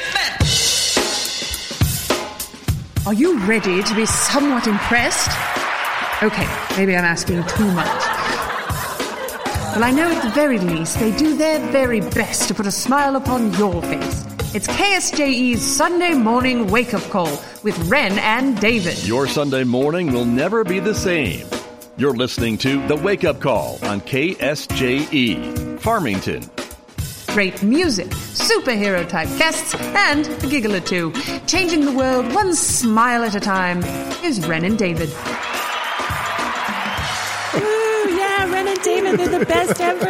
commitment. Are you ready to be somewhat impressed? Okay, maybe I'm asking too much. Well, I know at the very least they do their very best to put a smile upon your face. It's KSJE's Sunday morning wake up call with Ren and David. Your Sunday morning will never be the same. You're listening to The Wake Up Call on KSJE, Farmington. Great music, superhero type guests, and a giggle or two. Changing the world one smile at a time is Ren and David. Ooh, yeah, Ren and David, they're the best ever.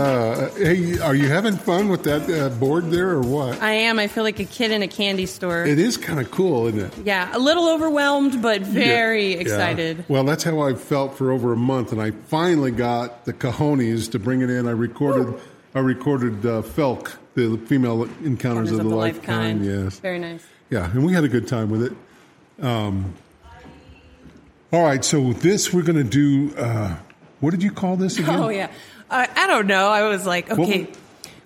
Uh, hey, are you having fun with that uh, board there or what? I am. I feel like a kid in a candy store. It is kind of cool, isn't it? yeah, a little overwhelmed, but very Yeah. excited. Well, that's how I felt for over a month, and I finally got the cojones to bring it in. I recorded, I recorded uh, Felk, the female encounters Wonders of the, life kind. Yes, Very nice. yeah, and we had a good time with it. Um, all right, so this we're going to do. Uh, what did you call this again? Oh, yeah. Uh, I don't know. I was like, okay, would-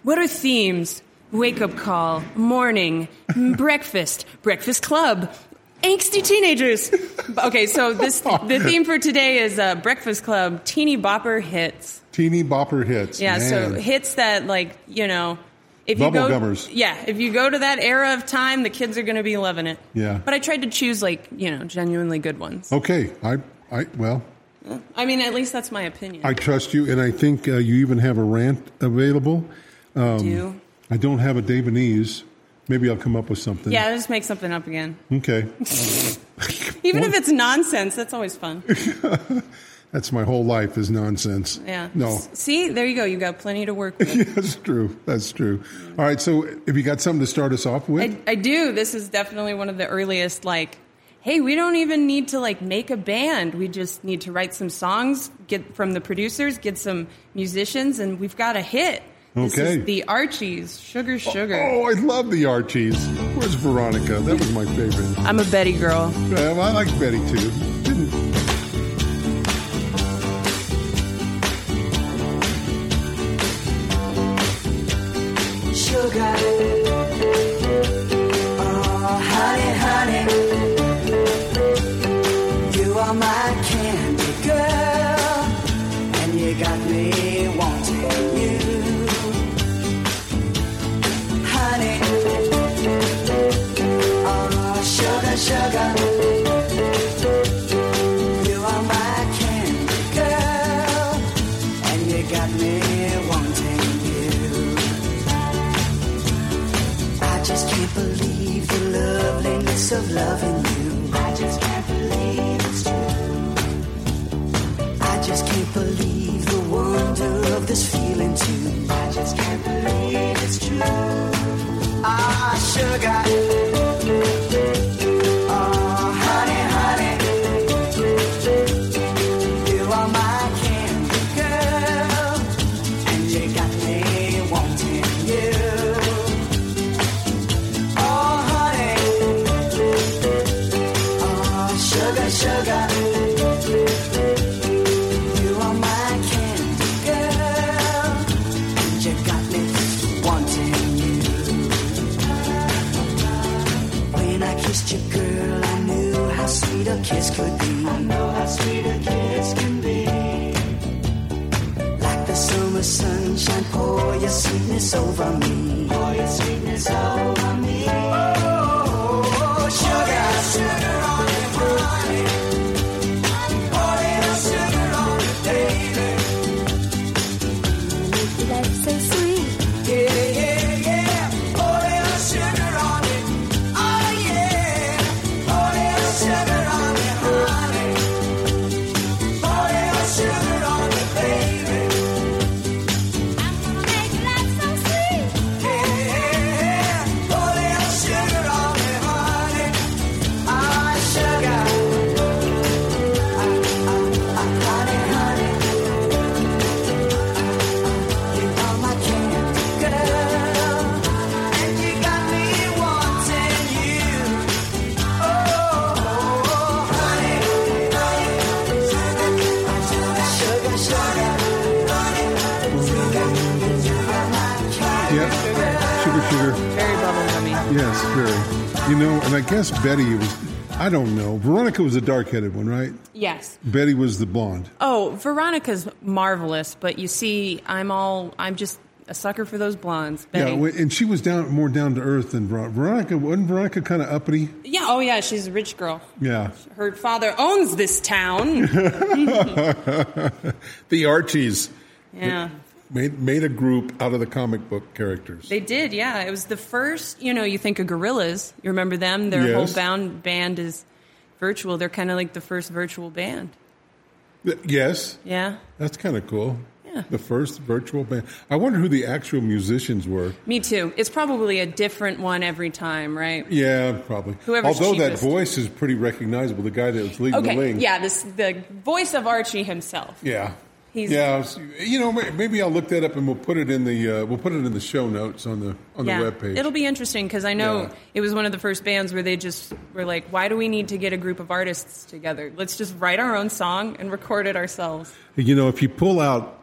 what are themes? Wake up call, morning, breakfast, breakfast club, angsty teenagers. Okay, so this the theme for today is uh, Breakfast Club teeny bopper hits. Teeny bopper hits. Yeah, so hits that like you know, if you go, Bubblegummers. yeah, if you go to that era of time, the kids are going to be loving it. Yeah. But I tried to choose like you know genuinely good ones. Okay, I, I well, I mean, at least that's my opinion. I trust you, and I think uh, you even have a rant available. Um, do. I don't have a Davanese. Maybe I'll come up with something. Yeah, I'll just make something up again. Okay. Even if it's nonsense, that's always fun. That's my whole life is nonsense. Yeah. No. See, there you go. You got plenty to work with. That's true. That's true. All right. So, have you got something to start us off with? I, I do. This is definitely one of the earliest, like, hey, we don't even need to, like, make a band. We just need to write some songs, get from the producers, get some musicians, and we've got a hit. This Okay. is the Archies, Sugar oh, Sugar. Oh, I love the Archies. Where's Veronica? That was my favorite. I'm a Betty girl. Yeah, I like Betty too. Didn't- sweetness over me. Pour your sweetness over me. Yes, very. You know, and I guess Betty was. I don't know. Veronica was the dark-headed one, right? Yes. Betty was the blonde. Oh, Veronica's marvelous, but you see, I'm all I'm just a sucker for those blondes. Betty. Yeah, and she was down more down to earth than Ver- Veronica. Wasn't Veronica kind of uppity? Yeah, Oh yeah, she's a rich girl. Yeah. Her father owns this town. The Archies yeah. Made made a group out of the comic book characters. They did, yeah. It was the first, you know, you think of Gorillaz. You remember them? Their Yes. whole band, band is virtual. They're kind of like the first virtual band. Yes, Yeah. that's kind of cool. Yeah. The first virtual band. I wonder who the actual musicians were. Me too. It's probably a different one every time, right? Yeah, probably. Whoever's Although that voice is pretty recognizable. The guy that was leading the Okay, wing. yeah, this the voice of Archie himself. Yeah. He's- yeah, you know, maybe I'll look that up and we'll put it in the uh, we'll put it in the show notes on the on yeah, the webpage. it'll be interesting because I know Yeah. it was one of the first bands where they just were like, "Why do we need to get a group of artists together? Let's just write our own song and record it ourselves." You know, if you pull out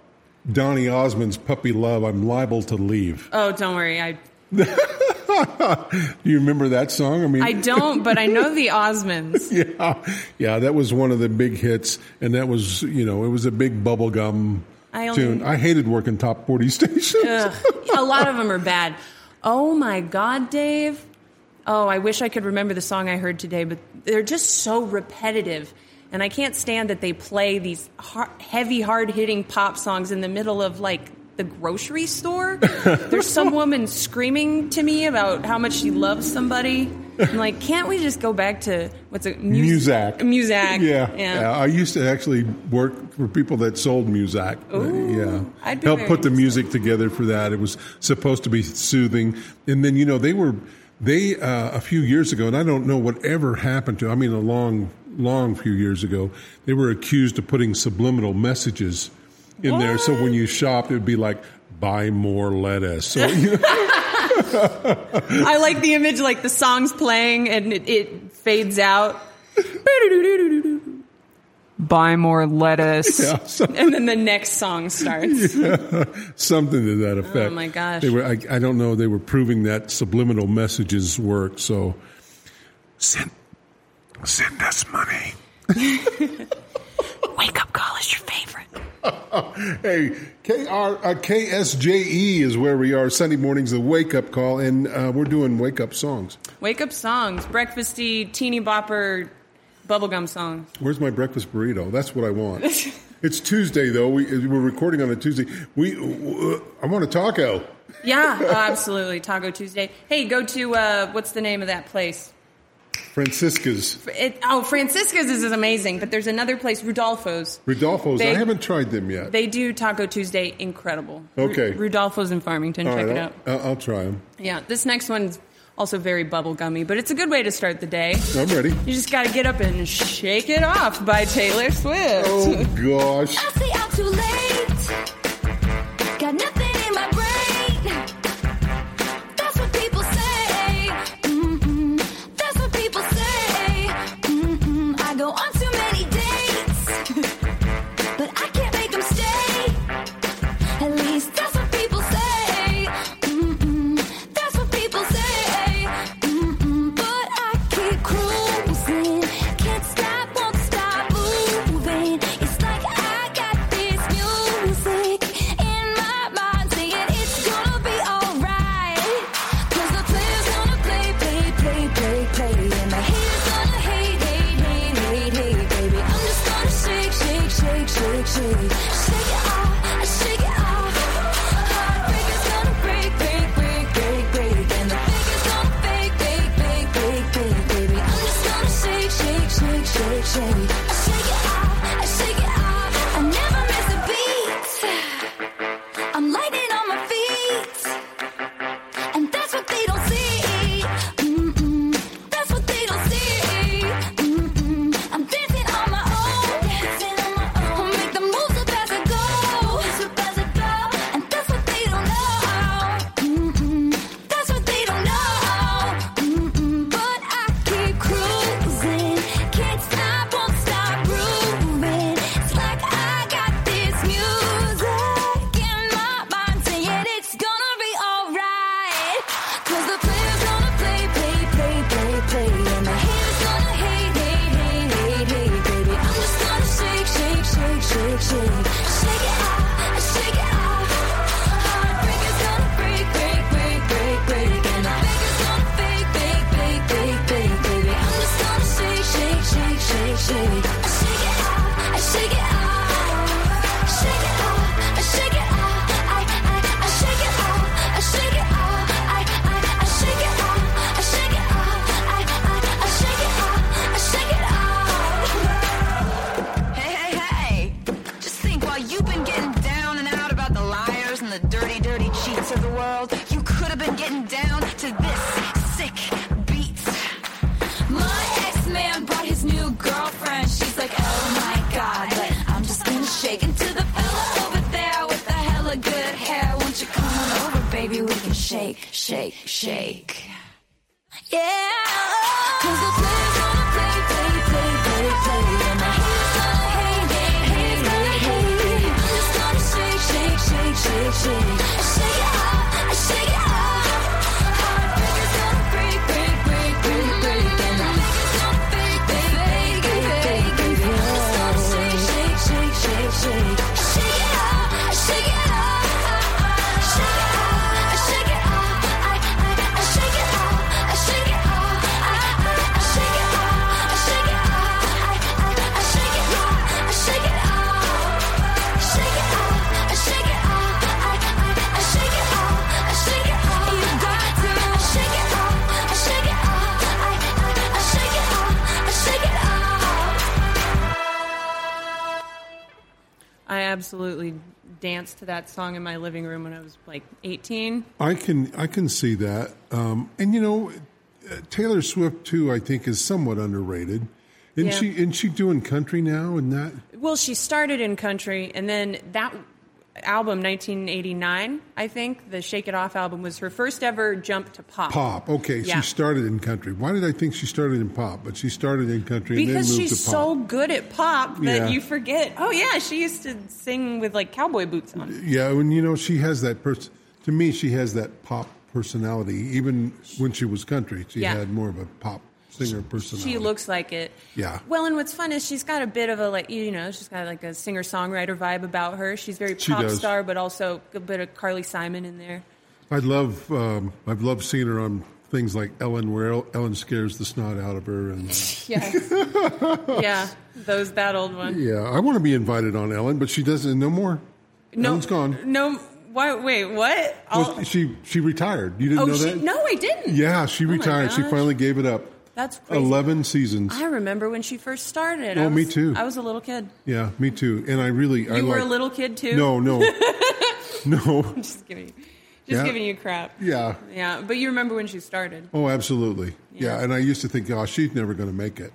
Donny Osmond's "Puppy Love," I'm liable to leave. Oh, don't worry, I Do you remember that song? I mean, I don't, but I know the Osmonds. yeah, yeah, that was one of the big hits, and that was you know it was a big bubblegum I only- tune. I hated working top forty stations. Ugh, a lot of them are bad. Oh my God, Dave. Oh, I wish I could remember the song I heard today, but they're just so repetitive. And I can't stand that they play these heavy, hard hitting pop songs in the middle of like the grocery store. There's some woman screaming to me about how much she loves somebody. I'm like, can't we just go back to what's it? Mus- Muzak. Muzak. Yeah, Yeah. I used to actually work for people that sold Muzak. Ooh, yeah, I'd be help put the music together for that. It was supposed to be soothing, and then you know they were they uh, a few years ago, and I don't know whatever happened to. I mean, a long, long few years ago, they were accused of putting subliminal messages in there. So when you shopped, it would be like buy more lettuce. So you know, I like the image, like the song's playing and it, it fades out. Buy more lettuce. Yeah, so- and then the next song starts. something to that effect. Oh, my gosh. They were. I, I don't know. They were proving that subliminal messages work. So send send us money. Wake up call is your favorite. Hey, KR, uh, KSJE is where we are Sunday mornings. The wake up call, and uh, we're doing wake up songs. Wake up songs, breakfasty, teeny bopper, bubblegum songs. Where's my breakfast burrito? That's what I want. it's Tuesday though. We, we're recording on a Tuesday. We uh, I want a taco. Yeah, oh, absolutely. Taco Tuesday. Hey, go to, uh, what's the name of that place? Francisca's, It, oh, Francisca's is amazing, but there's another place, Rudolfo's. Rodolfo's. They- I haven't tried them yet. They do Taco Tuesday incredible. Okay. Ru- Rudolfo's in Farmington. All Check right, it I'll, out. I'll, I'll try them. Yeah, this next one's also very bubblegummy, but it's a good way to start the day. I'm ready. You just got to get up and shake it off by Taylor Swift. Oh gosh. I say I'm too late. Got nothing danced to that song in my living room when I was like 18. I can I can see that, um, and you know, Taylor Swift too. I think is somewhat underrated. Isn't Yeah. she? Isn't she doing country now? And that Well, she started in country, and then that album, 1989, I think, the Shake It Off album, was her first ever jump to pop. pop. Okay, Yeah. she started in country. Why did I think she started in pop? But she started in country and then Because moved she's to pop. so good at pop that Yeah. you forget. Oh yeah, she used to sing with like cowboy boots on. Yeah, and you know she has that person. To me, she has that pop personality. Even when she was country, she Yeah. had more of a pop singer personality. She looks like it. Yeah. Well, and what's fun is she's got a bit of a like you know she's got like a singer songwriter vibe about her. She's very She pop does. star, but also a bit of Carly Simon in there. I love. Um, I've loved seeing her on things like Ellen, where Ellen scares the snot out of her, and Yeah. yeah. Those that old one. yeah, I want to be invited on Ellen, but she doesn't. No more. No, Ellen's gone. No. Why? Wait. What? Well, she she retired. You didn't oh, know she, that? no, I didn't. Yeah, she Oh retired. She finally gave it up. That's crazy. Eleven seasons. I remember when she first started. Oh, was, me too. I was a little kid. Yeah, me too. And I really, I You were like, a little kid too. No, no, no. just giving, you- just Yeah. giving you crap. Yeah. Yeah, but you remember when she started. Oh, absolutely. Yeah. Yeah. And I used to think, oh, she's never going to make it.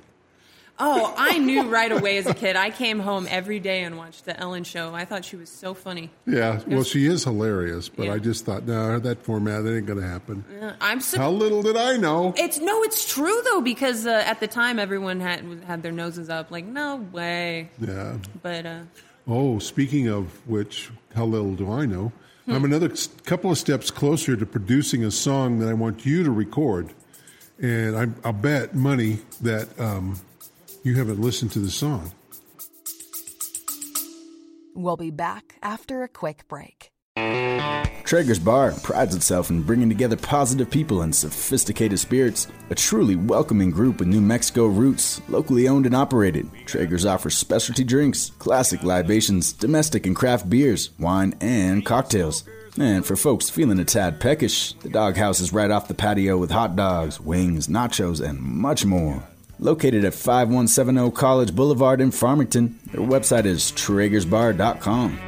Oh, I knew right away as a kid. I came home every day and watched the Ellen show. I thought she was so funny. Yeah. Well, she is hilarious, but Yeah. I just thought, no, that format, that ain't going to happen. I'm so. How little did I know? It's no, it's true though because uh, at the time everyone had had their noses up, like no way. Yeah. But uh, Oh, speaking of which, how little do I know? I'm another couple of steps closer to producing a song that I want you to record. And I, I'll bet money that um, you haven't listened to the song. We'll be back after a quick break. Traeger's Bar prides itself in bringing together positive people and sophisticated spirits. A truly welcoming group with New Mexico roots, locally owned and operated. Traeger's offers specialty drinks, classic libations, domestic and craft beers, wine, and cocktails. And for folks feeling a tad peckish, the doghouse is right off the patio with hot dogs, wings, nachos, and much more. Located at 5170 College Boulevard in Farmington, their website is traegersbar.com.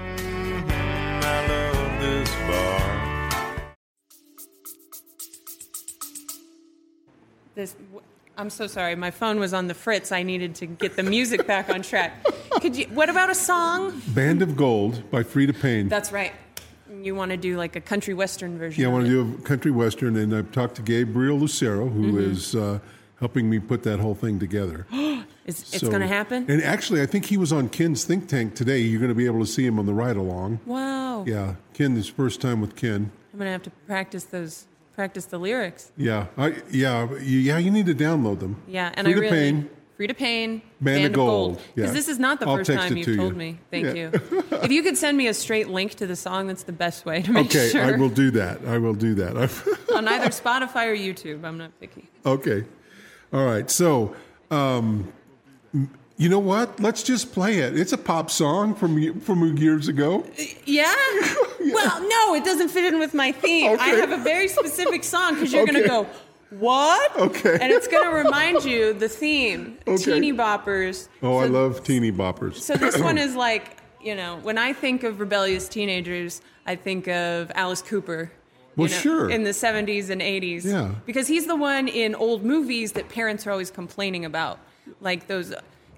this, I'm so sorry. My phone was on the fritz. I needed to get the music back on track. Could you? What about a song? Band of Gold by Freda Payne. That's right. You want to do like a country western version? Yeah, I want to do a country western, and I've talked to Gabriel Lucero, who Mm-hmm. is uh, helping me put that whole thing together. It's, it's So- going to happen. And actually, I think he was on Ken's think tank today. You're going to be able to see him on the ride along. wow. Yeah, Ken, his first time with Ken. I'm going to have to practice those. Practice the lyrics. Yeah, I yeah you, yeah. You need to download them. Yeah, and Freda I really. Payne, Freda Payne, Band of Gold. Because Yeah. this is not the I'll first time you've to told you. me. Thank Yeah. you. if you could send me a straight link to the song, that's the best way to make Okay, sure. Okay, I will do that. I will do that. On either Spotify or YouTube. I'm not picky. okay, all right. So, um, you know what? Let's just play it. It's a pop song from from years ago. Yeah? Well, no, it doesn't fit in with my theme. I have a very specific song because you're going to go, what? Okay. And it's going to remind you the theme, Okay. teeny boppers. Oh, I love teeny boppers. So this one is like, you know, when I think of rebellious teenagers, I think of Alice Cooper. Well, know, sure. In the 70s and 80s. Yeah. Because he's the one in old movies that parents are always complaining about. Like those,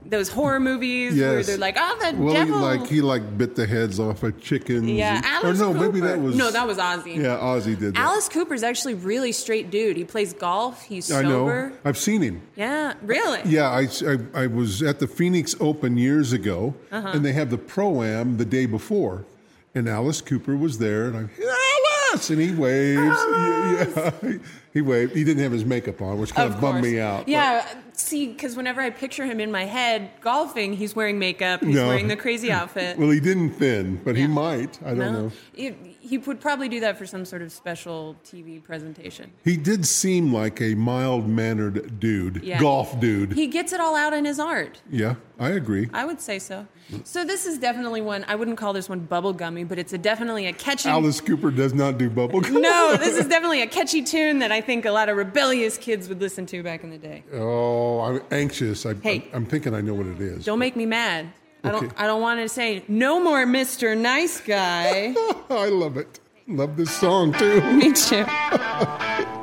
those horror movies where Yes. they're like, oh, the Well, devil. he like he like bit the heads off of chickens. yeah, and- Alice or no, Cooper. maybe that was no, that was Ozzy. yeah, Ozzy did that. Alice Cooper's actually really straight dude. He plays golf. He's I sober. know. I've seen him. Yeah, really. Yeah, I, I, I was at the Phoenix Open years ago, Uh-huh. and they have the pro am the day before, and Alice Cooper was there, and I'm And he waves. Yeah, yeah. he waved. He didn't have his makeup on, which kind of, Of bummed me out. but- Yeah, see, because whenever I picture him in my head golfing, he's wearing makeup. He's No. wearing the crazy outfit. Well, he didn't thin, but he might. I don't no, know. He, he would probably do that for some sort of special TV presentation. He did seem like a mild mannered dude, Yeah. golf dude. He gets it all out in his art. yeah, I agree. I would say so. So this is definitely one. I wouldn't call this one bubblegummy, but it's a definitely a catchy. Alice Cooper does not do bubblegum. no, this is definitely a catchy tune that I think a lot of rebellious kids would listen to back in the day. Oh, I'm anxious. I, Hey. I'm, I'm thinking I know what it is. Don't make me mad. I don't. Okay. I don't want to say no more, Mister Nice Guy. I love it. Love this song too. me too.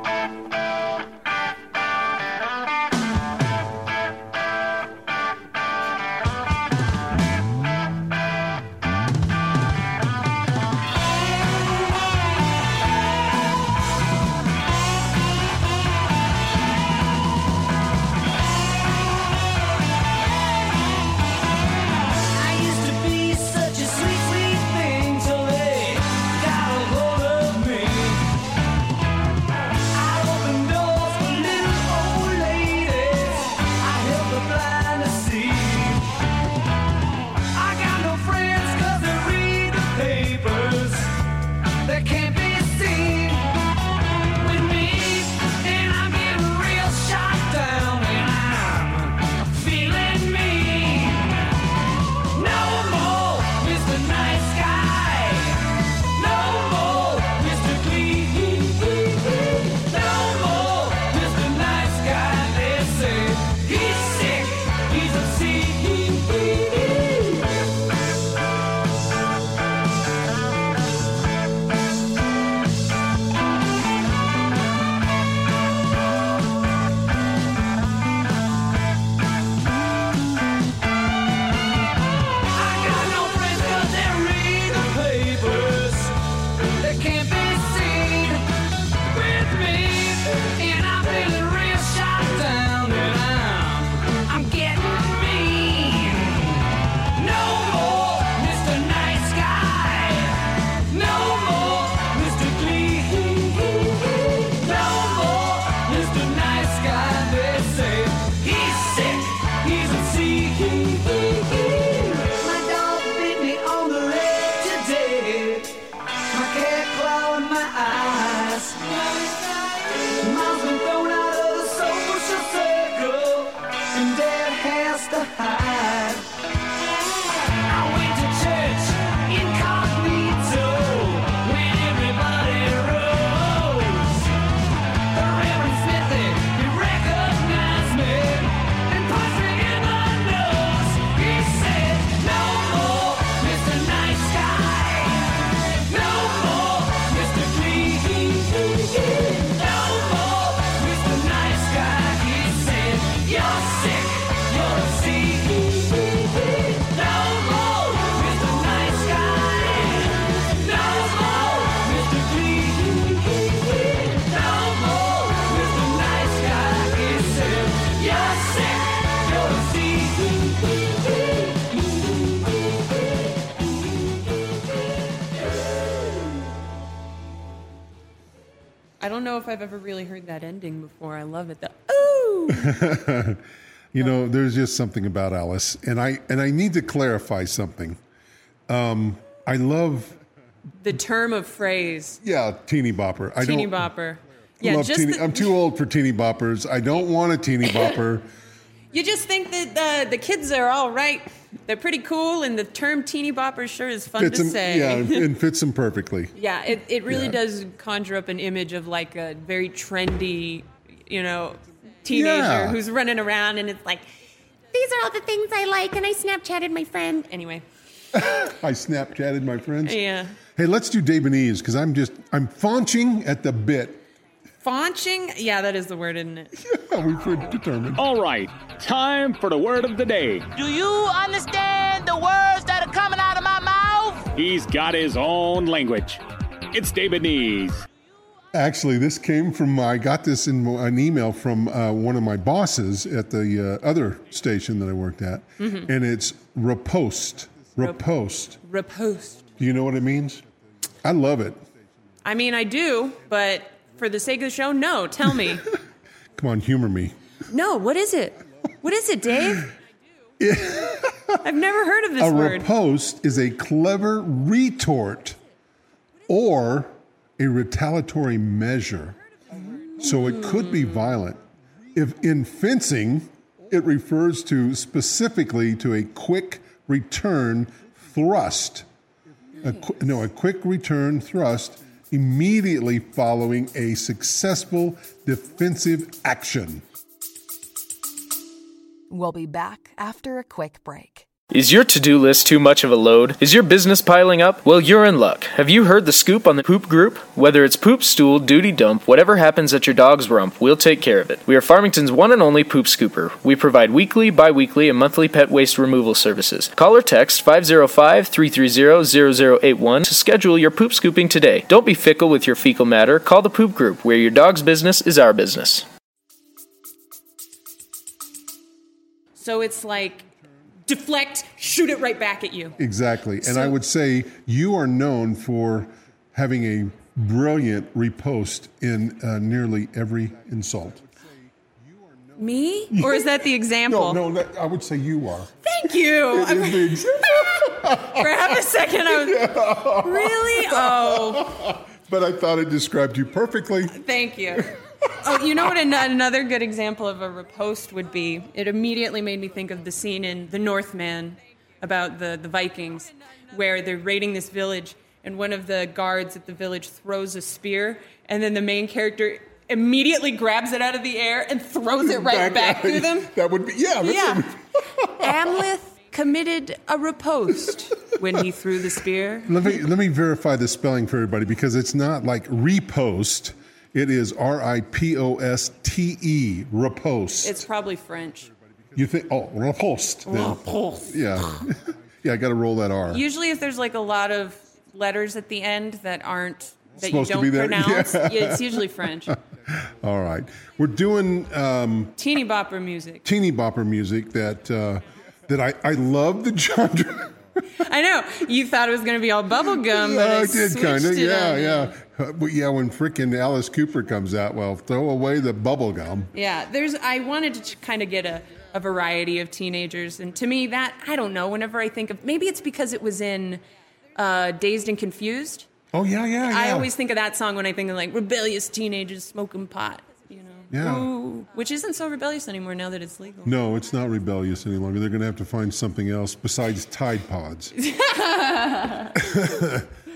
if I've ever really heard that ending before. I love it. The ooh. You know, there's just something about Alice, and I and I need to clarify something. Um, I love, the term of phrase, yeah, teeny bopper. I teeny bopper. Yeah, teeny. the- I'm too old for teeny boppers. I don't want a teeny bopper. You just think that the, the kids are all right. They're pretty cool, and the term teeny bopper sure is fun fits to say. yeah, and fits them perfectly. Yeah, it, it really Yeah. does conjure up an image of like a very trendy, you know, teenager Yeah. who's running around and it's like, these are all the things I like, and I Snapchatted my friend. Anyway, I Snapchatted my friends. yeah. Hey, let's do Dave and Eves because I'm just I'm faunching at the bit. Faunching? Yeah, that is the word, isn't it? Yeah, we could determine. All right, time for the word of the day. Do you understand the words that are coming out of my mouth? He's got his own language. It's David Nees. Actually, this came from, I got this in an email from uh, one of my bosses at the uh, other station that I worked at, Mhm. and it's repost. Repost. Repost. Do you know what it means? I love it. I mean, I do, but for the sake of the show, no. Tell me. Come on, humor me. no, what is it? What is it, Dave? I've never heard of this a word. riposte is a clever retort or a retaliatory measure. So it could be violent. If in fencing, it refers to specifically to a quick return thrust. A, qu- no, a quick return thrust immediately following a successful defensive action. We'll be back after a quick break. Is your to do list too much of a load? Is your business piling up? Well, you're in luck. Have you heard the scoop on the poop group? Whether it's poop, stool, duty dump, whatever happens at your dog's rump, we'll take care of it. We are Farmington's one and only poop scooper. We provide weekly, bi weekly, and monthly pet waste removal services. Call or text 505 330 0081 to schedule your poop scooping today. Don't be fickle with your fecal matter. Call the poop group, where your dog's business is our business. So it's like deflect, shoot it right back at you. Exactly. And So- I would say you are known for having a brilliant repost in uh, nearly every insult. Me? Or is that the example? No, no, that, I would say you are. Thank you. It is the example. For half a second, I was really. Oh, But I thought it described you perfectly. thank you. Oh, you know what? An- another good example of a riposte would be. It immediately made me think of the scene in The Northman about the the Vikings, where they're raiding this village, and one of the guards at the village throws a spear, and then the main character immediately grabs it out of the air and throws it right back, to them. That would be, yeah. That's Yeah. Amleth committed a riposte when he threw the spear. Let me let me verify the spelling for everybody because it's not like repost. It is R I P O S T E. Repost. It's probably French. you think? Oh, repost. then. Reposte. Yeah, yeah. I got to roll that R. Usually, if there's like a lot of letters at the end that aren't that Supposed you don't be there? pronounce, Yeah. yeah, it's usually French. All right, we're doing um, Teeny bopper music. teeny bopper music that uh, that I I love the genre. I know you thought it was going to be all bubblegum, but I did switched kind of. it Yeah, yeah. But yeah, when frickin' Alice Cooper comes out, well, throw away the bubble gum. Yeah, there's. I wanted to kind of get a, a variety of teenagers, and to me, that I don't know. Whenever I think of, maybe it's because it was in uh, Dazed and Confused. Oh yeah, yeah, yeah. I always think of that song when I think of like rebellious teenagers smoking pot. You know, Yeah. Ooh, which isn't so rebellious anymore now that it's legal. No, it's not rebellious any longer. They're going to have to find something else besides Tide Pods.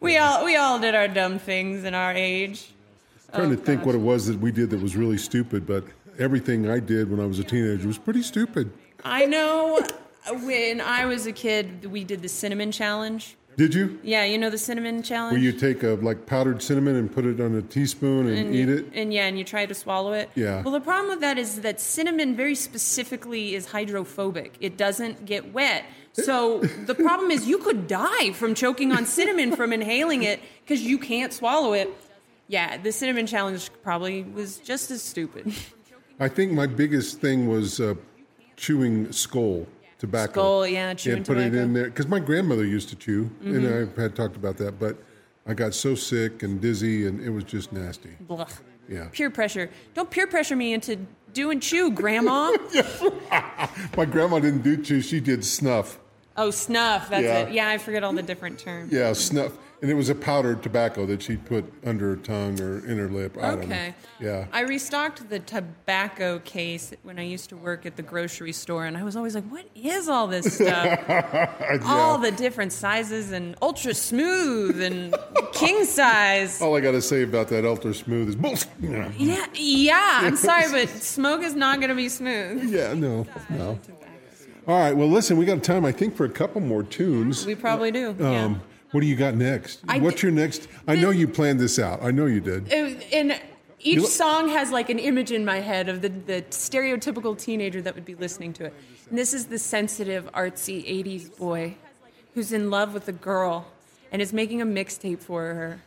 we all we all did our dumb things in our age. trying Oh, to think what it was that we did that was really stupid, but everything I did when I was a teenager was pretty stupid. I know when I was a kid, we did the cinnamon challenge. Did you? Yeah, you know the cinnamon challenge. Where you take a like powdered cinnamon and put it on a teaspoon and, eat you, it? And yeah, and you try to swallow it. Yeah. Well, the problem with that is that cinnamon very specifically is hydrophobic. It doesn't get wet. So the problem is you could die from choking on cinnamon from inhaling it because you can't swallow it. Yeah, the cinnamon challenge probably was just as stupid. I think my biggest thing was uh, chewing skull tobacco. Skull, yeah, chewing and put it in there because my grandmother used to chew, Mhm. and I've had talked about that. But I got so sick and dizzy, and it was just nasty. Blah. Yeah. Peer pressure. Don't peer pressure me into doing chew, Grandma. My grandma didn't do chew; she did snuff. oh, snuff. That's Yeah. it. Yeah, I forget all the different terms. Yeah, snuff, and it was a powdered tobacco that she'd put under her tongue or in her lip. I don't know. Okay. Yeah. I restocked the tobacco case when I used to work at the grocery store, and I was always like, "What is all this stuff? All the different sizes and ultra smooth and king size." All I got to say about that ultra smooth is bullshit. Yeah, yeah. I'm sorry, but smoke is not going to be smooth. Yeah, no, no. All right, well, listen, we got time, I think, for a couple more tunes. We probably do. Um, yeah. What do you got next? I What's your next? I know you planned this out. I know you did. And Each song has like an image in my head of the, the stereotypical teenager that would be listening to it. And this is the sensitive, artsy 80s boy who's in love with a girl and is making a mixtape for her.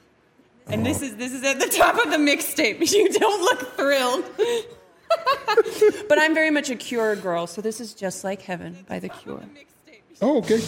And this is this is at the top of the mixtape. You don't look thrilled. but I'm very much a Cure girl, so this is just like Heaven by The Cure. Oh, okay.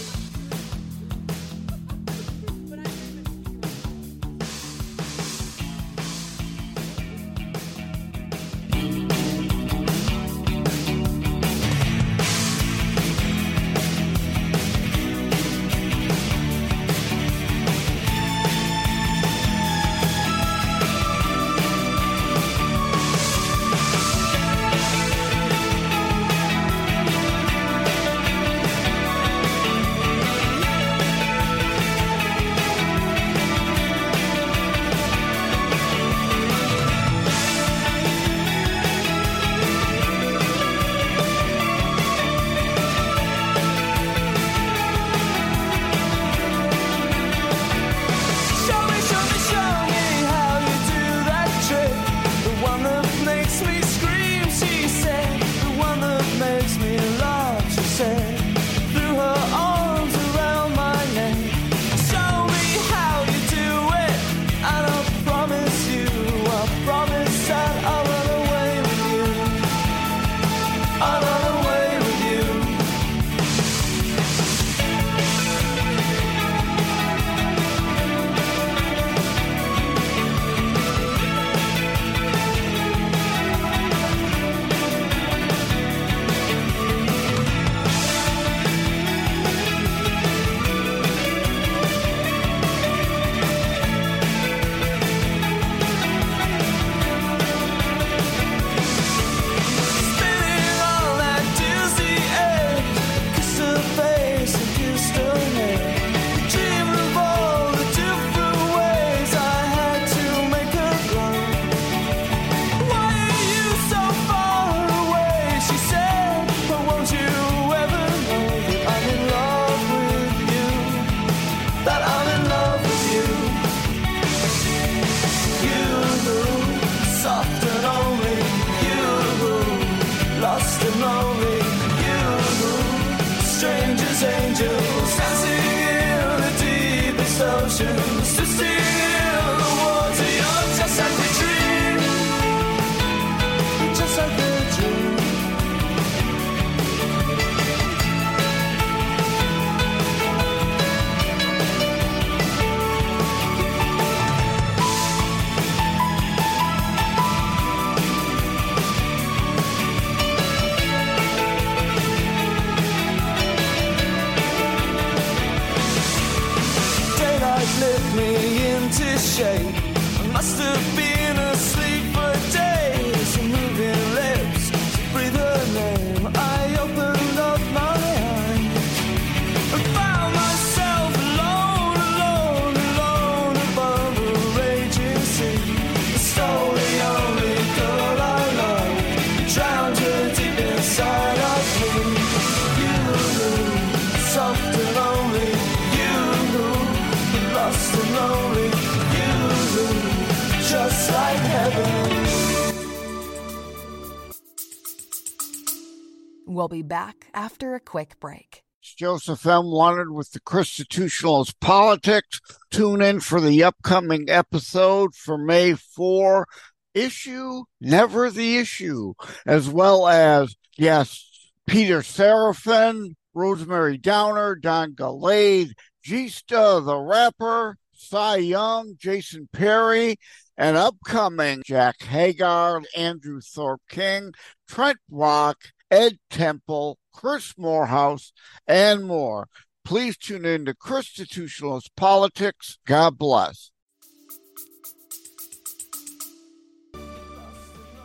We'll be back after a quick break. Joseph M. Wanted with the Constitutionalist Politics. Tune in for the upcoming episode for May 4 issue, Never the Issue, as well as guests Peter Seraphin, Rosemary Downer, Don Galade, Gista the Rapper, Cy Young, Jason Perry, and upcoming Jack Hagar, Andrew Thorpe King, Trent Rock, Ed Temple, Chris Morehouse, and more. Please tune in to Constitutionalist Politics. God bless.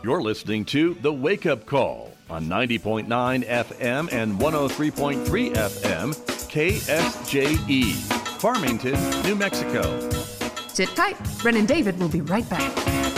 You're listening to The Wake Up Call on 90.9 FM and 103.3 FM, KSJE, Farmington, New Mexico. Sit tight. Ren and David will be right back.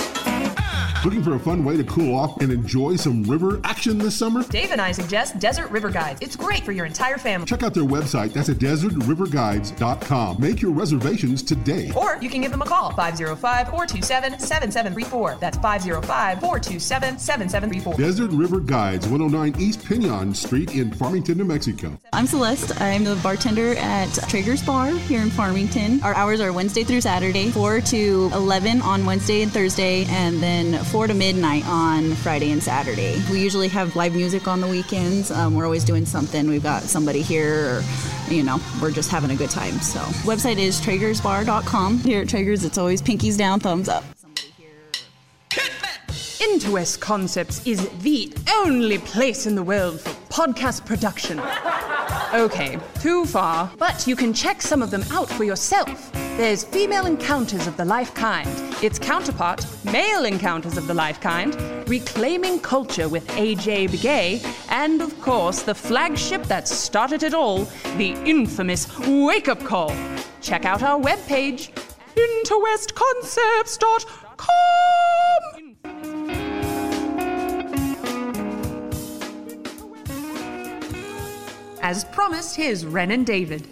Looking for a fun way to cool off and enjoy some river action this summer? Dave and I suggest Desert River Guides. It's great for your entire family. Check out their website. That's at desertriverguides.com. Make your reservations today. Or you can give them a call 505 427 7734. That's 505 427 7734. Desert River Guides, 109 East Pinion Street in Farmington, New Mexico. I'm Celeste. I'm the bartender at Traeger's Bar here in Farmington. Our hours are Wednesday through Saturday, 4 to 11 on Wednesday and Thursday, and then 4 to midnight on Friday and Saturday. We usually have live music on the weekends. Um, we're always doing something. We've got somebody here, or, you know, we're just having a good time. So, website is traegersbar.com. Here at Traeger's, it's always pinkies down, thumbs up. Interwest Concepts is the only place in the world for podcast production. Okay, too far, but you can check some of them out for yourself. There's Female Encounters of the Life Kind, its counterpart, Male Encounters of the Life Kind, Reclaiming Culture with AJ Begay, and of course, the flagship that started it all, the infamous Wake Up Call. Check out our webpage, interwestconcepts.com. As promised, here's Ren and David.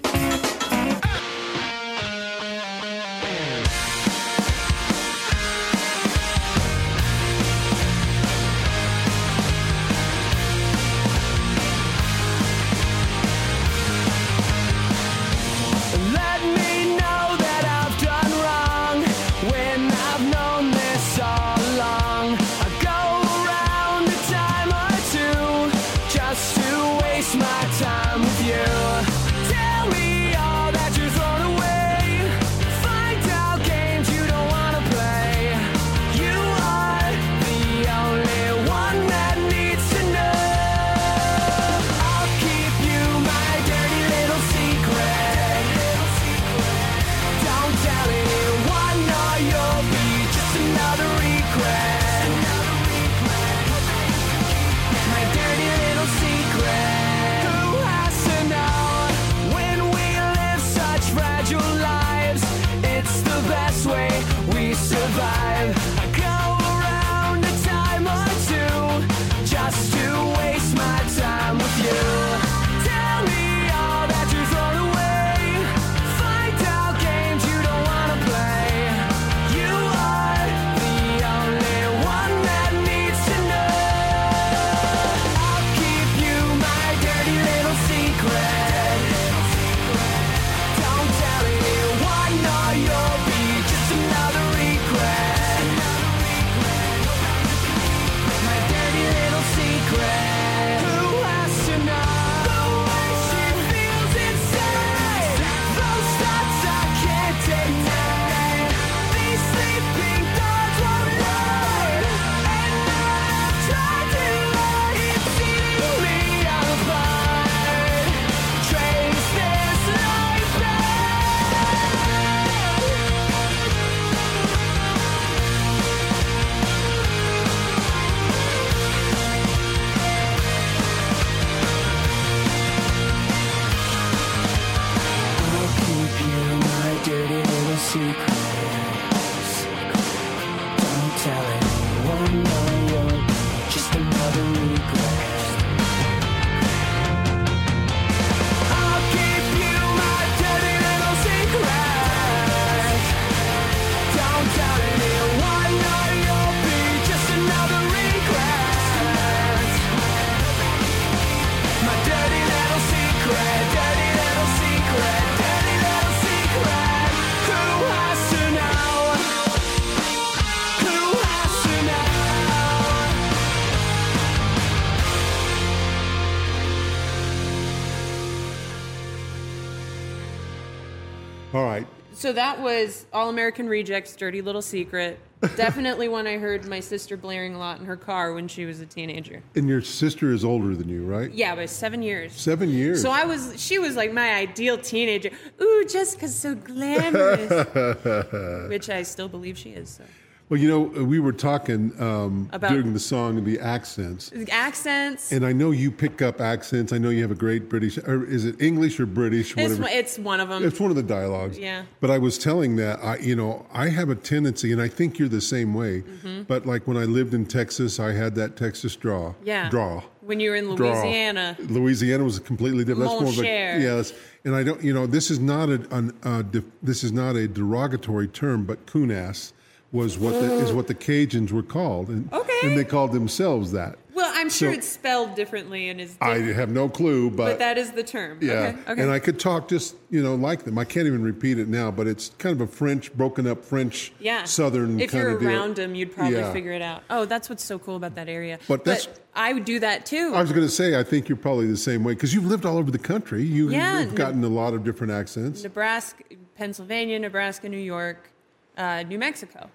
So that was All American Rejects, Dirty Little Secret. Definitely one I heard my sister blaring a lot in her car when she was a teenager. And your sister is older than you, right? Yeah, by seven years. Seven years. So I was, she was like my ideal teenager. Ooh, Jessica's so glamorous, which I still believe she is. So. Well, you know, we were talking um, About- during the song the accents, Accents. and I know you pick up accents. I know you have a great British, or is it English or British? It's, Whatever. it's one of them. It's one of the dialogues. Yeah. But I was telling that I, you know, I have a tendency, and I think you're the same way. Mhm. But like when I lived in Texas, I had that Texas draw. Yeah. Draw. When you were in Draw. Louisiana. Louisiana was completely different. That's more of Mon a cher. yes. And I don't, you know, this is not a, an, uh, de- this is not a derogatory term, but coonass was what the, is what the Cajuns were called, and Okay. and they called themselves that. Well, I'm sure So- it's spelled differently and is. I have no clue, but, that is the term. Yeah, Okay. okay. and I could talk just you know like them. I can't even repeat it now, but it's kind of a French, broken up French, yeah. Southern If kind you're of deal. around them, you'd probably Yeah. figure it out. Oh, that's what's so cool about that area. But that's- I would do that too. I was going to say, I think you're probably the same way because you've lived all over the country. You, Yeah, You've gotten a lot of different accents. Nebraska, Pennsylvania, Nebraska, New York, uh, New Mexico.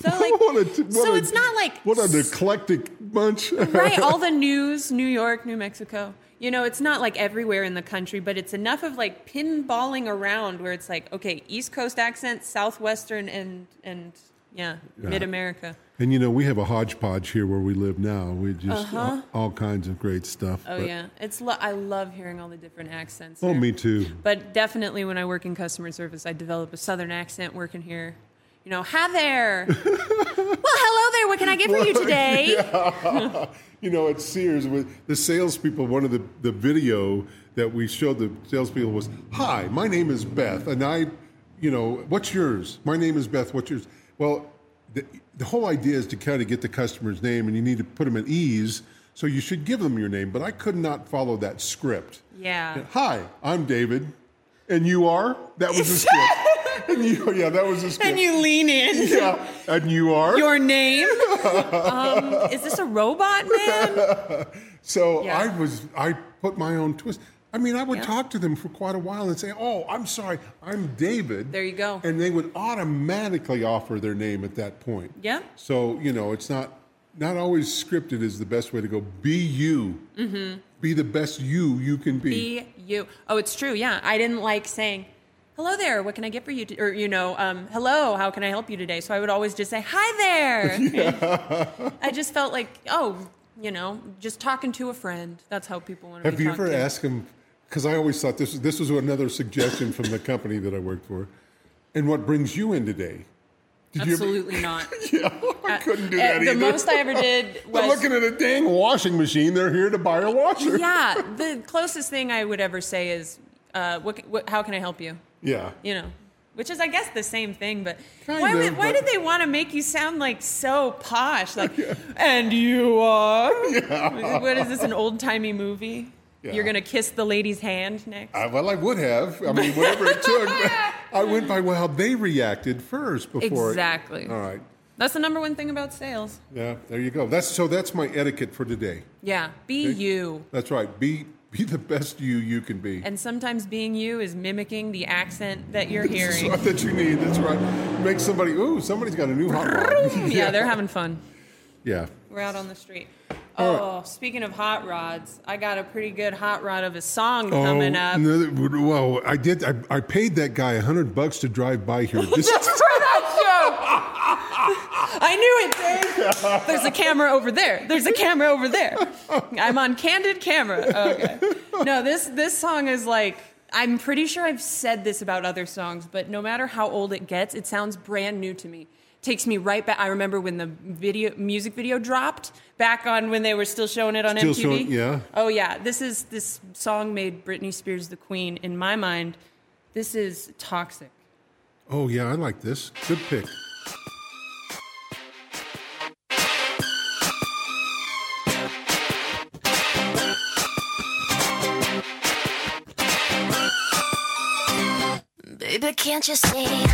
So like, what a, what so a- it's not like what an eclectic bunch. right all the news new york new mexico you know it's not like everywhere in the country but it's enough of like pinballing around where it's like okay east coast accent southwestern and and yeah, Yeah. mid-america And you know, we have a hodgepodge here where we live now. We just Uh-huh. all, all kinds of great stuff. oh but- yeah it's lo- i love hearing all the different accents Oh, me too. but definitely when i work in customer service i develop a southern accent working here you know hi there well hello there what can i get for you today Yeah. you know, at Sears, with the salespeople, one of the, the video that we showed the salespeople was, Hi, my name is Beth, and I, you know, what's yours? My name is Beth, what's yours? Well, the, the whole idea is to kind of get the customer's name, and you need to put them at ease, so you should give them your name, but I could not follow that script. yeah Hi, I'm David, and you are? That was the script. and you, yeah, that was script. and you lean in yeah, and you are? your name um, is this a robot man so Yeah. I was I put my own twist. I mean, I would Yeah. talk to them for quite a while and say, "Oh, I'm sorry, I'm David." There you go. And they would automatically offer their name at that point. Yeah. So you know, it's not not always scripted is the best way to go. Be you. mm-hmm. Be the best you you can be. be you oh it's true yeah i didn't like saying hello there what can i get for you to, or you know um, hello how can i help you today so i would always just say hi there i just felt like oh you know just talking to a friend that's how people want to Have you ever to. asked them? Because I always thought this this was another suggestion from the company that I worked for. And what brings you in today? Did you ever- absolutely not yeah, I couldn't do that the either. most i ever did was They're looking at a dang washing machine. They're here to buy a washer. yeah the closest thing i would ever say is uh, what, what, how can i help you Yeah. you know which is i guess the same thing but Kind why, of, would- why but- did they want to make you sound like so posh like and you are what is this an old-timey movie Yeah. you're gonna kiss the lady's hand next I, well, I would have. I mean, whatever it took. I went by well, how they reacted first before. Exactly. All right. that's the number one thing about sales Yeah. There you go. That's so. That's my etiquette for today. yeah be Okay. you That's right. Be be the best you you can be. and sometimes being you is mimicking the accent that you're That's hearing right, that you need. That's right. Make somebody. Ooh, somebody's got a new hot rod. yeah they're having fun Yeah. We're out on the street. Oh, speaking of hot rods, I got a pretty good hot rod of a song oh, coming up. Oh, no, well, I did. I, I paid that guy a hundred bucks to drive by here. This, Just for that joke. I knew it, Dave. There's a camera over there. There's a camera over there. I'm on candid camera. Okay. No, this this song is like I'm pretty sure I've said this about other songs, but no matter how old it gets, it sounds brand new to me. Takes me right back. I remember when the video music video dropped back on when they were still showing it on Still MTV. showing- yeah. Oh yeah, this is this song made Britney Spears the queen. In my mind, this is toxic. oh yeah, I like this. Good pick. Baby, can't you see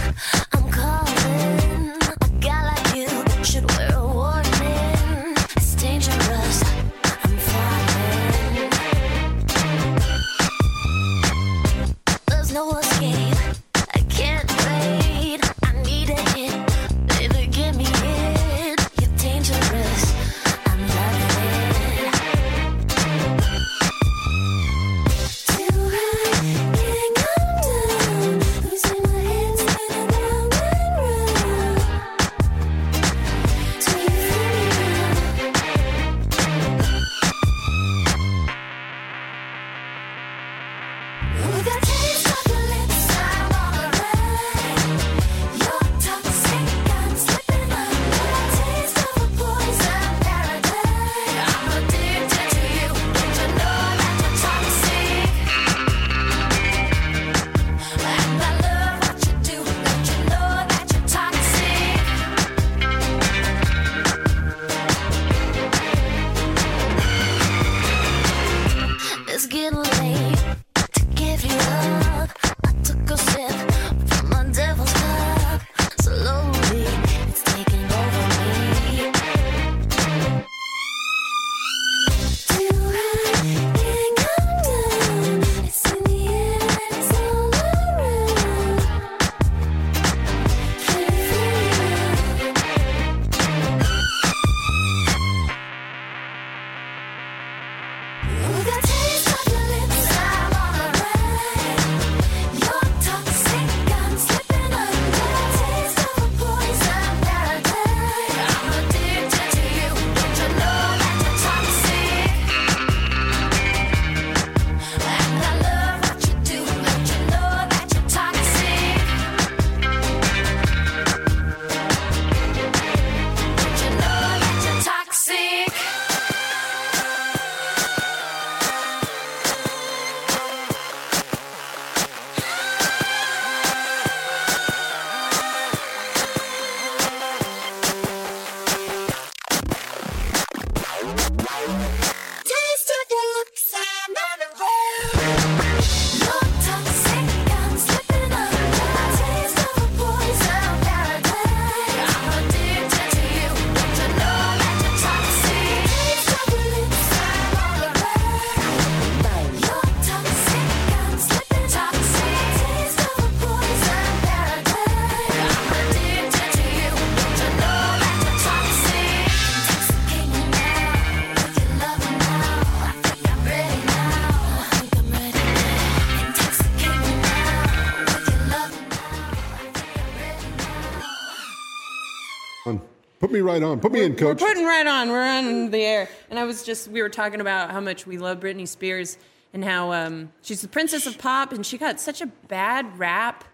right on. Put me in, coach. We're putting right on. We're on the air. And I was just, we were talking about how much we love Britney Spears and how um, she's the princess of pop, and she got such a bad rap,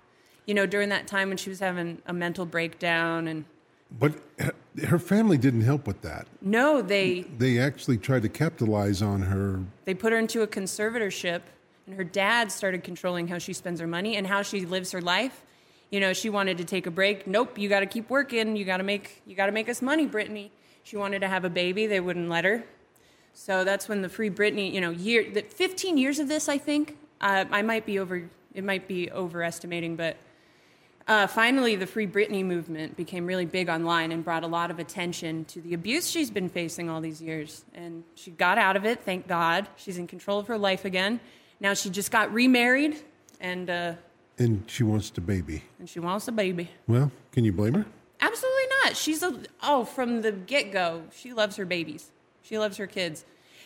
you know, during that time when she was having a mental breakdown. And But her- her family didn't help with that. no, they They actually tried to capitalize on her. they put her into a conservatorship, and her dad started controlling how she spends her money and how she lives her life. You know, she wanted to take a break. Nope, you got to keep working. You got to make you got to make us money, Britney. She wanted to have a baby. They wouldn't let her. So that's when the Free Britney, you know, year the 15 years of this, I think. Uh, I might be over. It might be overestimating, but uh, finally, the Free Britney movement became really big online and brought a lot of attention to the abuse she's been facing all these years. And she got out of it, thank God. She's in control of her life again. Now she just got remarried, and uh, And she wants to baby. and she wants a baby. Well, can you blame her? Absolutely not. She's a oh from the get go. She loves her babies. She loves her kids,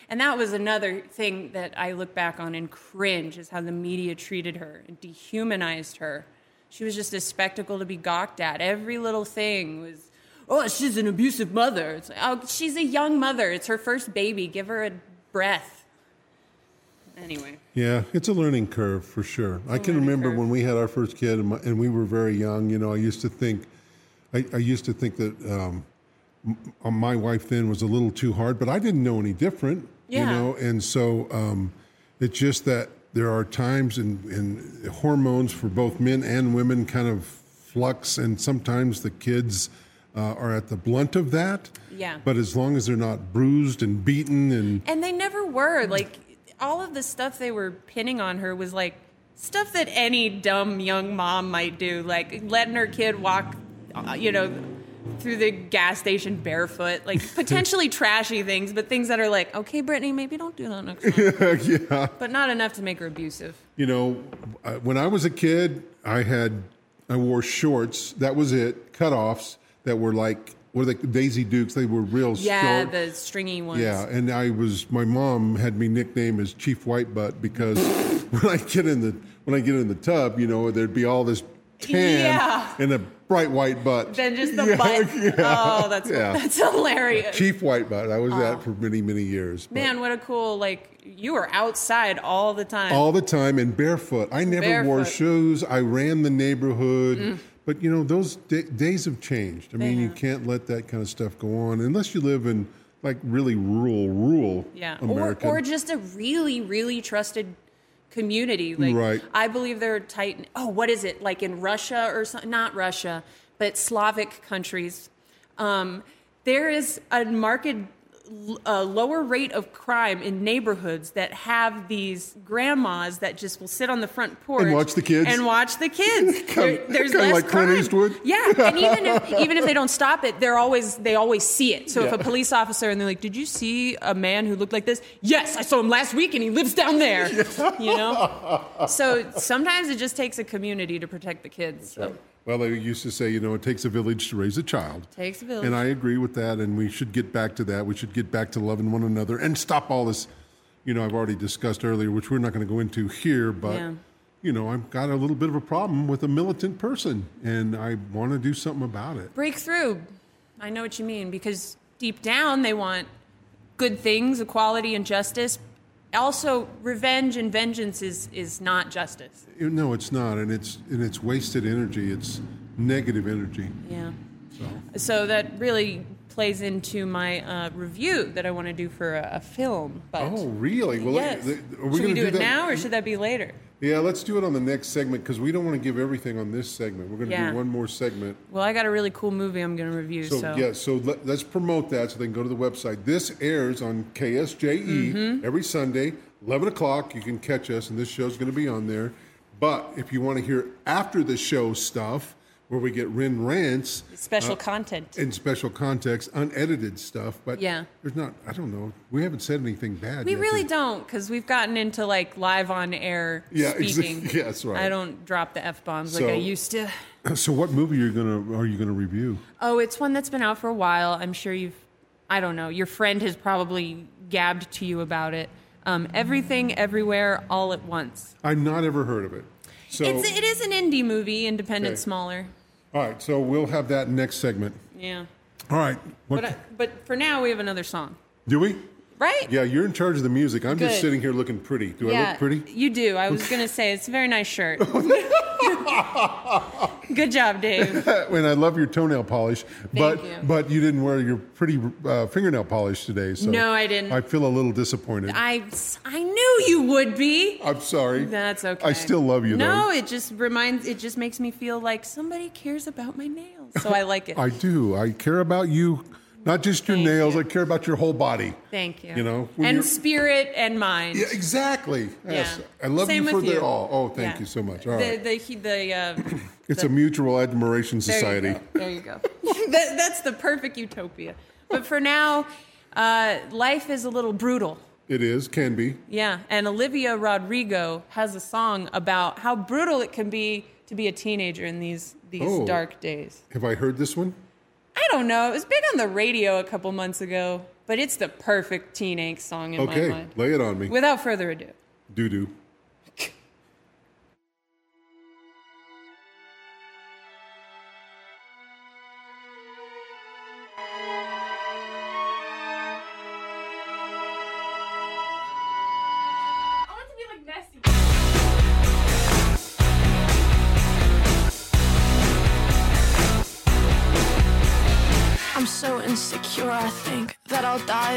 and that was another thing that I look back on and cringe is how the media treated her and dehumanized her. She was just a spectacle to be gawked at. Every little thing was, oh, she's an abusive mother. It's like, oh, she's a young mother. It's her first baby. Give her a breath. Anyway. Yeah, it's a learning curve for sure. I can remember when we had our first kid and, my, and we were very young. You know, I used to think, I, I used to think that um, m- my wife then was a little too hard, but I didn't know any different. Yeah. You know, and so um, it's just that there are times and and hormones for both men and women kind of flux, and sometimes the kids uh, are at the blunt of that. Yeah. But as long as they're not bruised and beaten and And they never were. Like, all of the stuff they were pinning on her was like stuff that any dumb young mom might do, like letting her kid walk, uh, you know, through the gas station barefoot, like potentially trashy things, but things that are like, okay, Britney, maybe don't do that next time. yeah. But not enough to make her abusive. You know, uh, when I was a kid, I had I wore shorts. That was it, cutoffs that were like what are they Daisy Dukes. They were real Yeah, short. the stringy ones. Yeah, and I was my mom had me nicknamed as Chief White Butt because when I get in the when I get in the tub, you know, there'd be all this tan Yeah. and a bright white butt. Then just the Yeah, butt. yeah. Oh, that's Yeah. that's hilarious. Chief White Butt. I was Oh. that for many many years. but Man, what a cool like you were outside all the time. all the time and barefoot. I never wore shoes. I ran the neighborhood. Mm. But you know, those da- days have changed. I They mean, you can't let that kind of stuff go on unless you live in like really rural, rural Yeah, America. or or just a really really trusted community. Like Right. I believe they're tight. Oh, what is it like in Russia or something? Not Russia, but Slavic countries. Um, there is a marked uh, lower rate of crime in neighborhoods that have these grandmas that just will sit on the front porch And watch the kids? and watch the kids. There- there's less like Clint crime. Eastwood? Yeah, and even if even if they don't stop it, they're always they always see it. So if a police officer and they're like, "Did you see a man who looked like this?" Yes, I saw him last week, and he lives down there. You know. So sometimes it just takes a community to protect the kids. So. Well, they used to say, you know, it takes a village to raise a child. Takes a village. And I agree with that. And we should get back to that. We should get back to loving one another and stop all this. You know, I've already discussed earlier, which we're not going to go into here, but. Yeah. You know, I've got a little bit of a problem with a militant person, and I want to do something about it. break through. I know what you mean because deep down they want good things, equality and justice. Also, revenge and vengeance is is not justice. No, it's not, and it's and it's wasted energy. It's negative energy. Yeah. So that really plays into my uh, review that I want to do for a, a film. But Oh, really? Well, yes. Are we should we do, do it that- now or should that be later? Yeah, let's do it on the next segment because we don't want to give everything on this segment. We're going to Yeah. do one more segment. Well, I got a really cool movie I'm going to review. So, So, yeah, so let, let's promote that so they can go to the website. This airs on KSJE Mhm. every Sunday, 11 o'clock. You can catch us, and this show's going to be on there. But if you want to hear after the show stuff, where we get Ren rants, special uh, content. in special context, unedited stuff. But Yeah. there's not. I don't know. We haven't said anything bad. We yet, really did- don't because we've gotten into like live on air Yeah, exa- speaking. yeah, that's right. I don't drop the f bombs like I used to. So, what movie are you gonna are you gonna review? Oh, it's one that's been out for a while. I'm sure you've. I don't know. Your friend has probably gabbed to you about it. Um, Everything, everywhere, all at once. I've not ever heard of it. So, it's it is an indie movie, independent, Okay. smaller. all right. So we'll have that next segment. Yeah. All right. What, But I, but for now, we have another song, do we? Right? Yeah, you're in charge of the music. I'm just sitting here looking pretty. Do I look pretty? You do. I was gonna say it's a very nice shirt. Good job, Dave. and I love your toenail polish, but you. but you didn't wear your pretty uh, fingernail polish today. So No, I didn't. I feel a little disappointed. I I knew you would be. I'm sorry. That's okay. I still love you, No, though. it just reminds. It just makes me feel like somebody cares about my nails. So I like it. I do. I care about you, not just your nails. I care about your whole body. Thank you. You know, when and you're- spirit and mind. Yeah, exactly. Yes. I love Same you for with the you. all. Oh, thank Yeah. you so much. All the, right. the he- the uh, it's the- a mutual admiration there you society. go. There you go. that, that's the perfect utopia. But for now, uh, life is a little brutal. It is, can be. Yeah, and Olivia Rodrigo has a song about how brutal it can be to be a teenager in these these Oh. dark days. Have I heard this one? I don't know. It was big on the radio a couple months ago, but it's the perfect teen angst song in okay, my mind. lay it on me. Without further ado. Doo doo.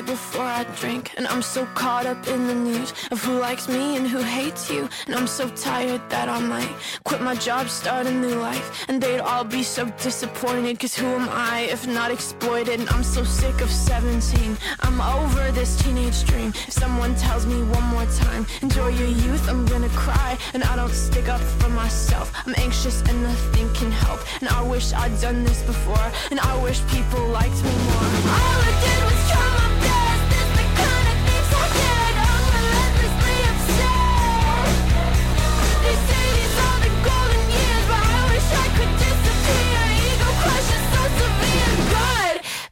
Before I drink. And I'm so caught up in the news of who likes me and who hates you. And I'm so tired that I might quit my job, start a new life. And they'd all be so disappointed, cause who am I if not exploited? And I'm so sick of 17. I'm over this teenage dream. If someone tells me one more time, enjoy your youth, I'm gonna cry. And I don't stick up for myself. I'm anxious and nothing can help. And I wish I'd done this before. And I wish people liked me more. All I did was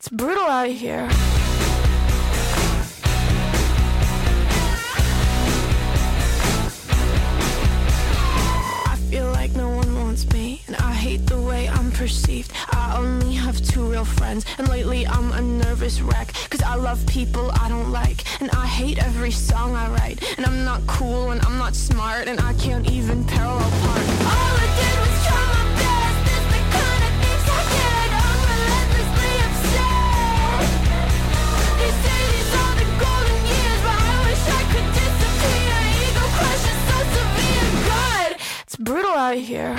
it's brutal out here. I feel like no one wants me, and I hate the way I'm perceived. I only have two real friends, and lately I'm a nervous wreck. Cause I love people I don't like, and I hate every song I write. And I'm not cool, and I'm not smart, and I can't even parallel park. All I did was it's brutal out here.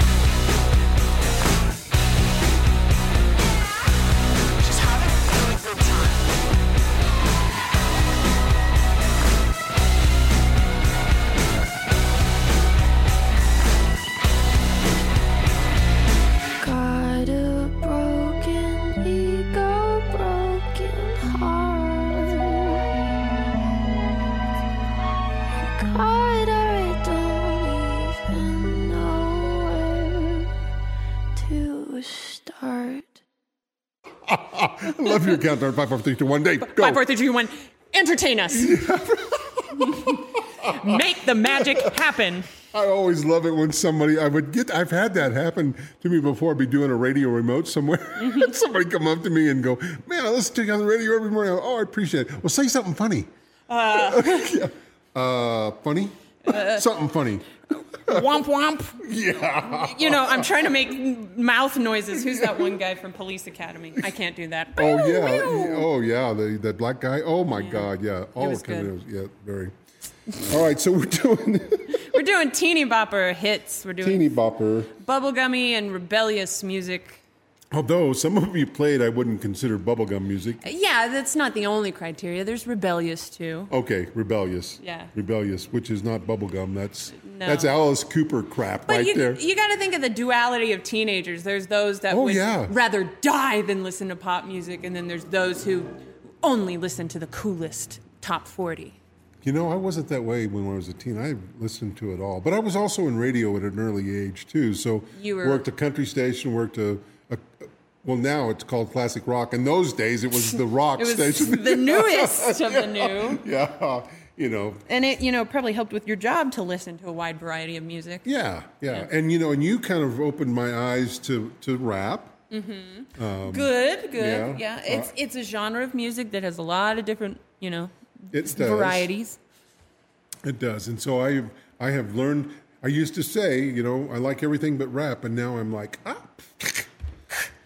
Love your countdown. Five, four, three, two, one. Dave, go. Five, four, three, two, one. Entertain us. Make the magic happen. I always love it when somebody I would get. I've had that happen to me before. I'd be doing a radio remote somewhere. Mm-hmm. somebody come up to me and go, "Man, I listen to you on the radio every morning." Oh, I appreciate it. Well, say something funny. Uh, Uh, funny. something funny. Womp womp. Yeah. You know, I'm trying to make mouth noises. Who's that one guy from Police Academy? I can't do that. Oh yeah. Oh yeah. The that black guy. Oh my God. Yeah. All oh, was kind good. of yeah. Very. All right. So we're doing. We're doing teeny bopper hits. We're doing Teeny bopper. bubblegummy and rebellious music. Although some of you played, I wouldn't consider bubblegum music. Yeah, that's not the only criteria. There's rebellious too. Okay, rebellious. Yeah. Rebellious, which is not bubblegum. That's No. that's Alice Cooper crap But right you, there. you got to think of the duality of teenagers. There's those that Oh, would yeah. rather die than listen to pop music, and then there's those who only listen to the coolest top 40. You know, I wasn't that way when I was a teen. I listened to it all, but I was also in radio at an early age too. So You were- worked a country station, worked a, a well now it's called classic rock. In those days, it was the rock It was station, the newest of the new. yeah, you know, And it, you know, probably helped with your job to listen to a wide variety of music. yeah, yeah, and you know, and you kind of opened my eyes to to rap. Mm-hmm. Um, Good, good. yeah. Yeah, it's Uh, it's a genre of music that has a lot of different, you know, It does. varieties. It does, and so I I have learned. I used to say, you know, I like everything but rap, and now I'm like, ah,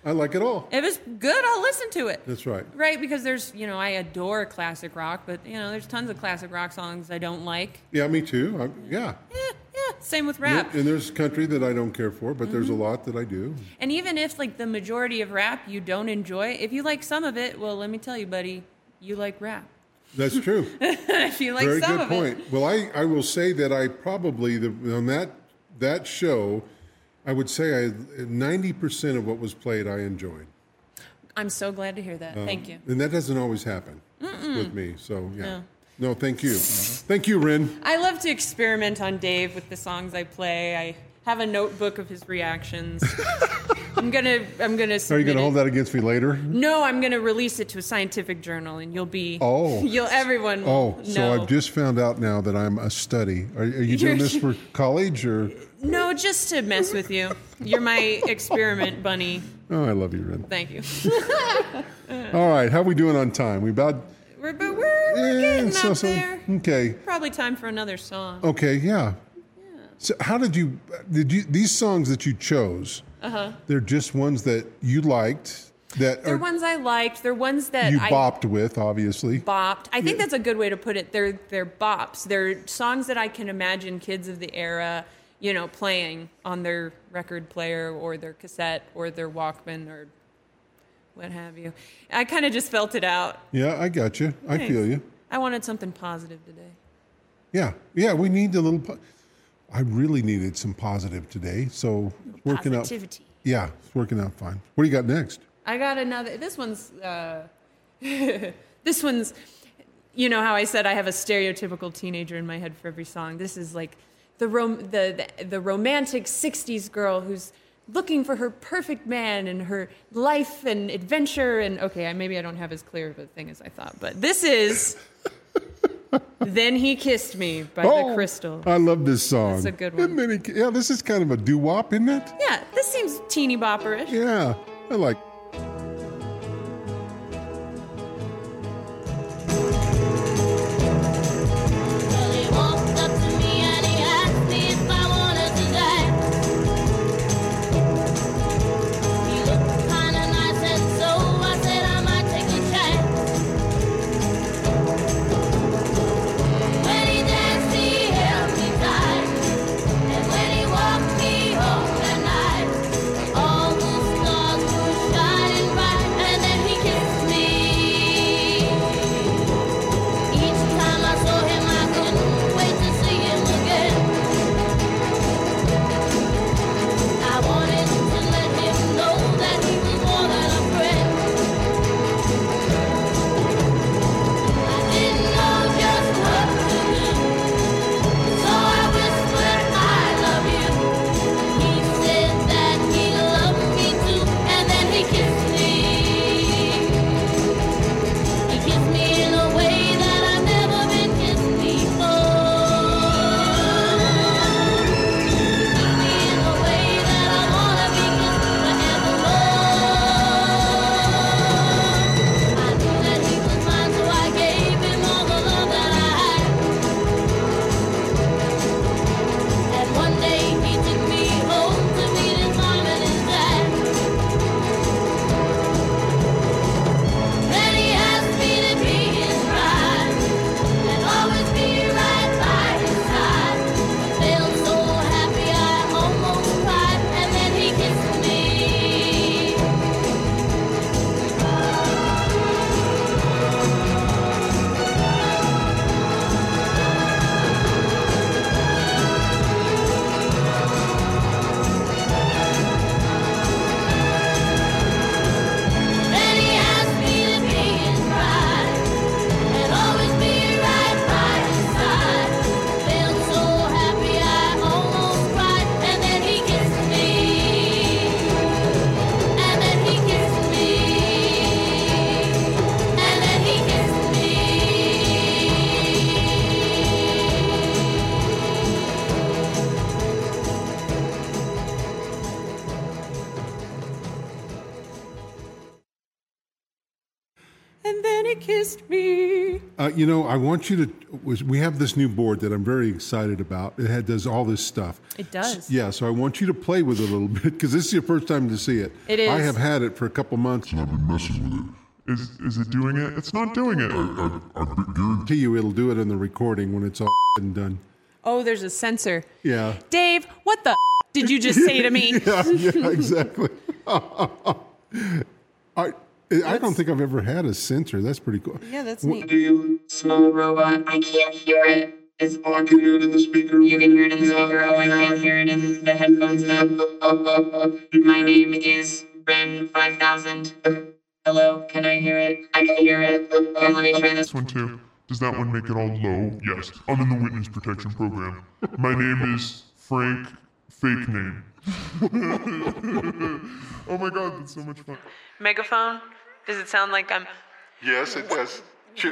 I like it all. If it's good, I'll listen to it. That's right. Right, because there's, you know, I adore classic rock, but you know, there's tons of classic rock songs I don't like. Yeah, me too. I, yeah. Yeah, same with rap. And there's country that I don't care for, but there's a mm-hmm. lot that I do. And even if like the majority of rap you don't enjoy, if you like some of it, well, let me tell you, buddy, you like rap. That's true. if you like Very some good of point. it. Well, I, I will say that I probably the, on that that show, I would say I ninety percent of what was played I enjoyed. I'm so glad to hear that. Um, Thank you. And that doesn't always happen Mm-mm. with me. So yeah. No. No, thank you. Thank you, Rin. I love to experiment on Dave with the songs I play. I have a notebook of his reactions. I'm gonna I'm gonna Are you to it. hold that against me later? No, I'm gonna release it to a scientific journal, and you'll be Oh. you'll everyone Oh, will so know. I've just found out now that I'm a study. Are, are you doing this for college or? No, just to mess with you. You're my experiment bunny. Oh, I love you, Ren. Thank you. All right, how are we doing on time? We about we're but we're, we're getting so, up so- there. Okay, Probably time for another song. okay, yeah. So, how did you did you these songs that you chose? Uh huh. They're just ones that you liked that They're are, ones I liked. They're ones that you I bopped with, obviously. bopped. I think that's a good way to put it. They're they're bops. They're songs that I can imagine kids of the era, you know, playing on their record player or their cassette or their Walkman or what have you. I kind of just felt it out. Yeah, I got you. I feel you. I wanted something positive today. Yeah, yeah. We need a little. Po- I really needed some positive today, so working Positivity. out. Yeah, it's working out fine. What do you got next? I got another. This one's. Uh, this one's. You know how I said I have a stereotypical teenager in my head for every song. This is like the rom- the, the the romantic '60s girl who's looking for her perfect man and her life and adventure. And okay, maybe I don't have as clear of a thing as I thought, but this is. then he kissed me by the oh, Crystal. I love this song. It's a good one. Yeah, this is kind of a doo wop, isn't it? Yeah, this seems teeny bopperish. Yeah, I like. You know, I want you to. was- We have this new board that I'm very excited about. It had, does all this stuff. It does. Yeah, so I want you to play with it a little bit because this is your first time to see it. It is. I have had it for a couple months. And I've been messing with it. Is is it doing it? It's not doing it. I, I, I guarantee you it'll do it in the recording when it's all and done. Oh, there's a sensor. Yeah. Dave, what the did you just say to me? yeah, yeah, exactly. I, I don't think I've ever had a sensor. That's pretty cool. Yeah, that's Wh- neat. Do you, small robot? I can't hear it. It's all I can hear it in the speaker. You can hear it in the speaker. Oh, I can't hear it in the headphones now. Oh, oh, oh. My name is Ben Five Thousand. Hello, can I hear it? I can hear it. Here, let me try this. This one too. Does that one make it all low? Yes. I'm in the witness protection program. My name is Frank Fake Name. oh my god, that's so much fun. Megaphone? Does it sound like I'm Yes, it does.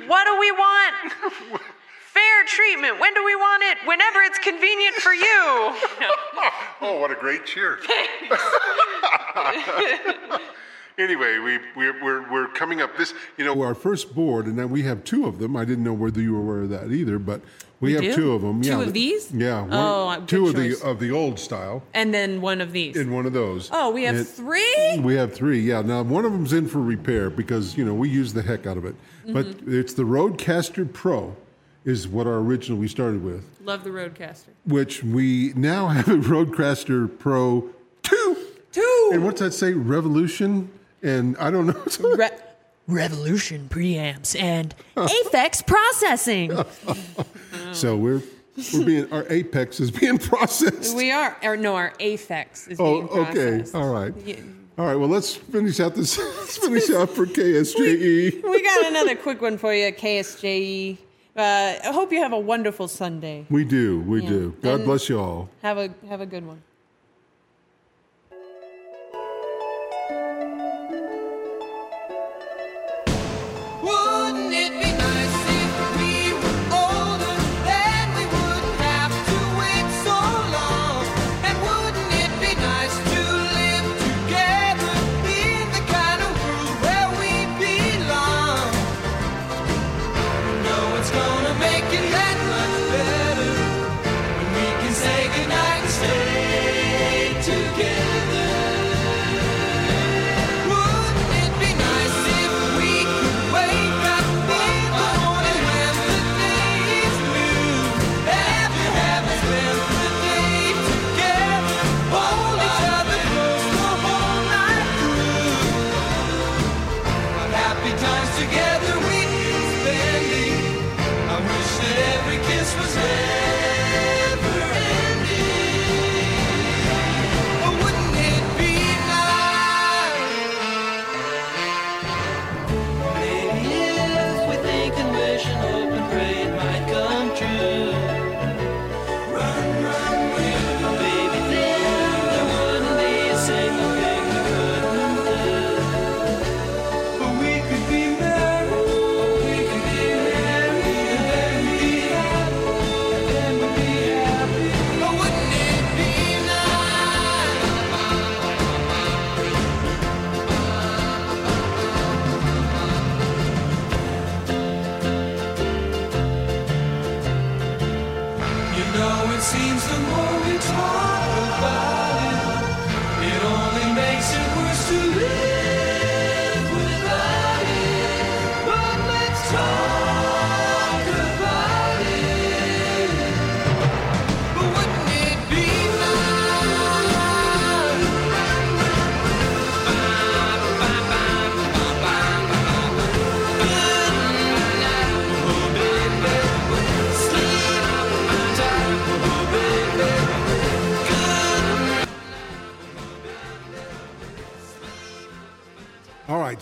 What do we want? Fair treatment. When do we want it? Whenever it's convenient for you. oh, what a great cheer. anyway, we, we're, we're, we're coming up this, you know, our first board, and now we have two of them. I didn't know whether you were aware of that either, but we, We have do? two of them. Two yeah, of these? Yeah. One, Oh, uh, good two of choice. the of the old style and then one of these. and one of those. Oh, we have And- three? We have three, yeah. Now, one of them's in for repair because, you know, we use the heck out of it. But Mm-hmm. it's the RodeCaster Pro is what our original we started with, Love the RodeCaster. which we now have a RodeCaster Pro 2. Two. And what's that say? Revolution? And I don't know. Re- Revolution preamps and Aphex processing. so we're we're being our apex is being processed. we are, or no, our apex is Oh, being okay. processed. All right. Yeah. All right. Well, let's finish out this. Let's finish out for KSJE. We got another quick one for you, KSJE. Uh, I hope you have a wonderful Sunday. We do. We Yeah. do. God And- bless you all. Have a have a good one.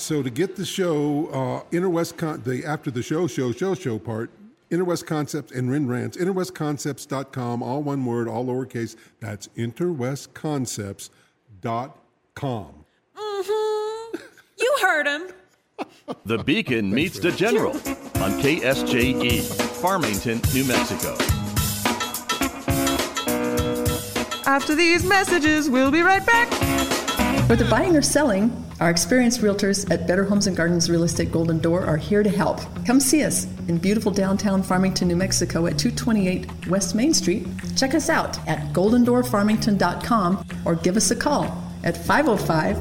So to get the show, uh, Inner West Con- the after the show, show, show, show part, Inner West Concepts and Rin Rants, interwestconcepts.com, all one word, all lowercase. That's interwestconcepts.com. Mm-hmm. You heard him. The Beacon meets the General on KSJE, Farmington, New Mexico. After these messages, we'll be right back. Whether buying or selling, our experienced realtors at Better Homes and Gardens Real Estate Golden Door are here to help. Come see us in beautiful downtown Farmington, New Mexico at 228 West Main Street. Check us out at goldendoorfarmington.com or give us a call at 505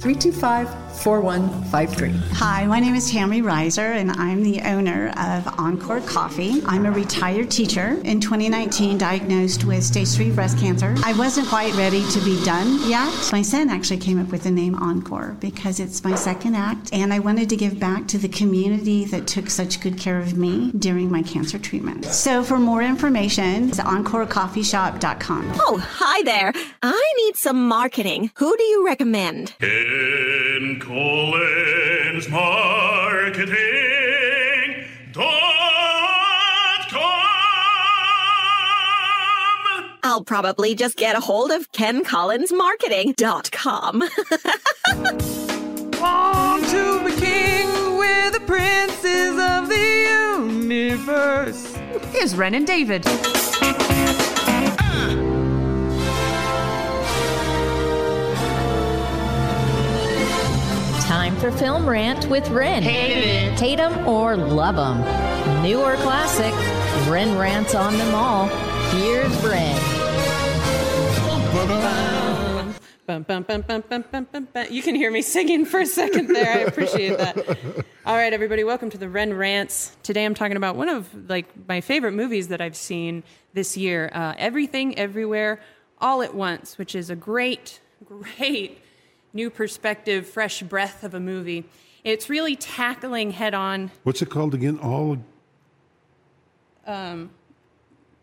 325 4153. Hi, my name is Tammy Reiser, and I'm the owner of Encore Coffee. I'm a retired teacher. In 2019, diagnosed with stage three breast cancer. I wasn't quite ready to be done yet. My son actually came up with the name Encore because it's my second act, and I wanted to give back to the community that took such good care of me during my cancer treatment. So, for more information, it's encorecoffeeshop.com. Oh, hi there. I need some marketing. Who do you recommend? Ken Collins Marketing. I'll probably just get a hold of KenCollinsMarketing.com. Born to be king, we're the princes of the universe. Here's Ren and David. Uh. Time for Film Rant with Ren. Hate it. Hate 'em or love 'em. New or classic, Ren rants on them all. Here's Ren. Bum, bum, bum, bum, bum, bum, bum, bum. You can hear me singing for a second there. I appreciate that. All right, everybody, welcome to the Ren Rants. Today I'm talking about one of like my favorite movies that I've seen this year, uh, Everything Everywhere All at Once, which is a great, great new perspective, fresh breath of a movie. It's really tackling head on What's it called again? All um,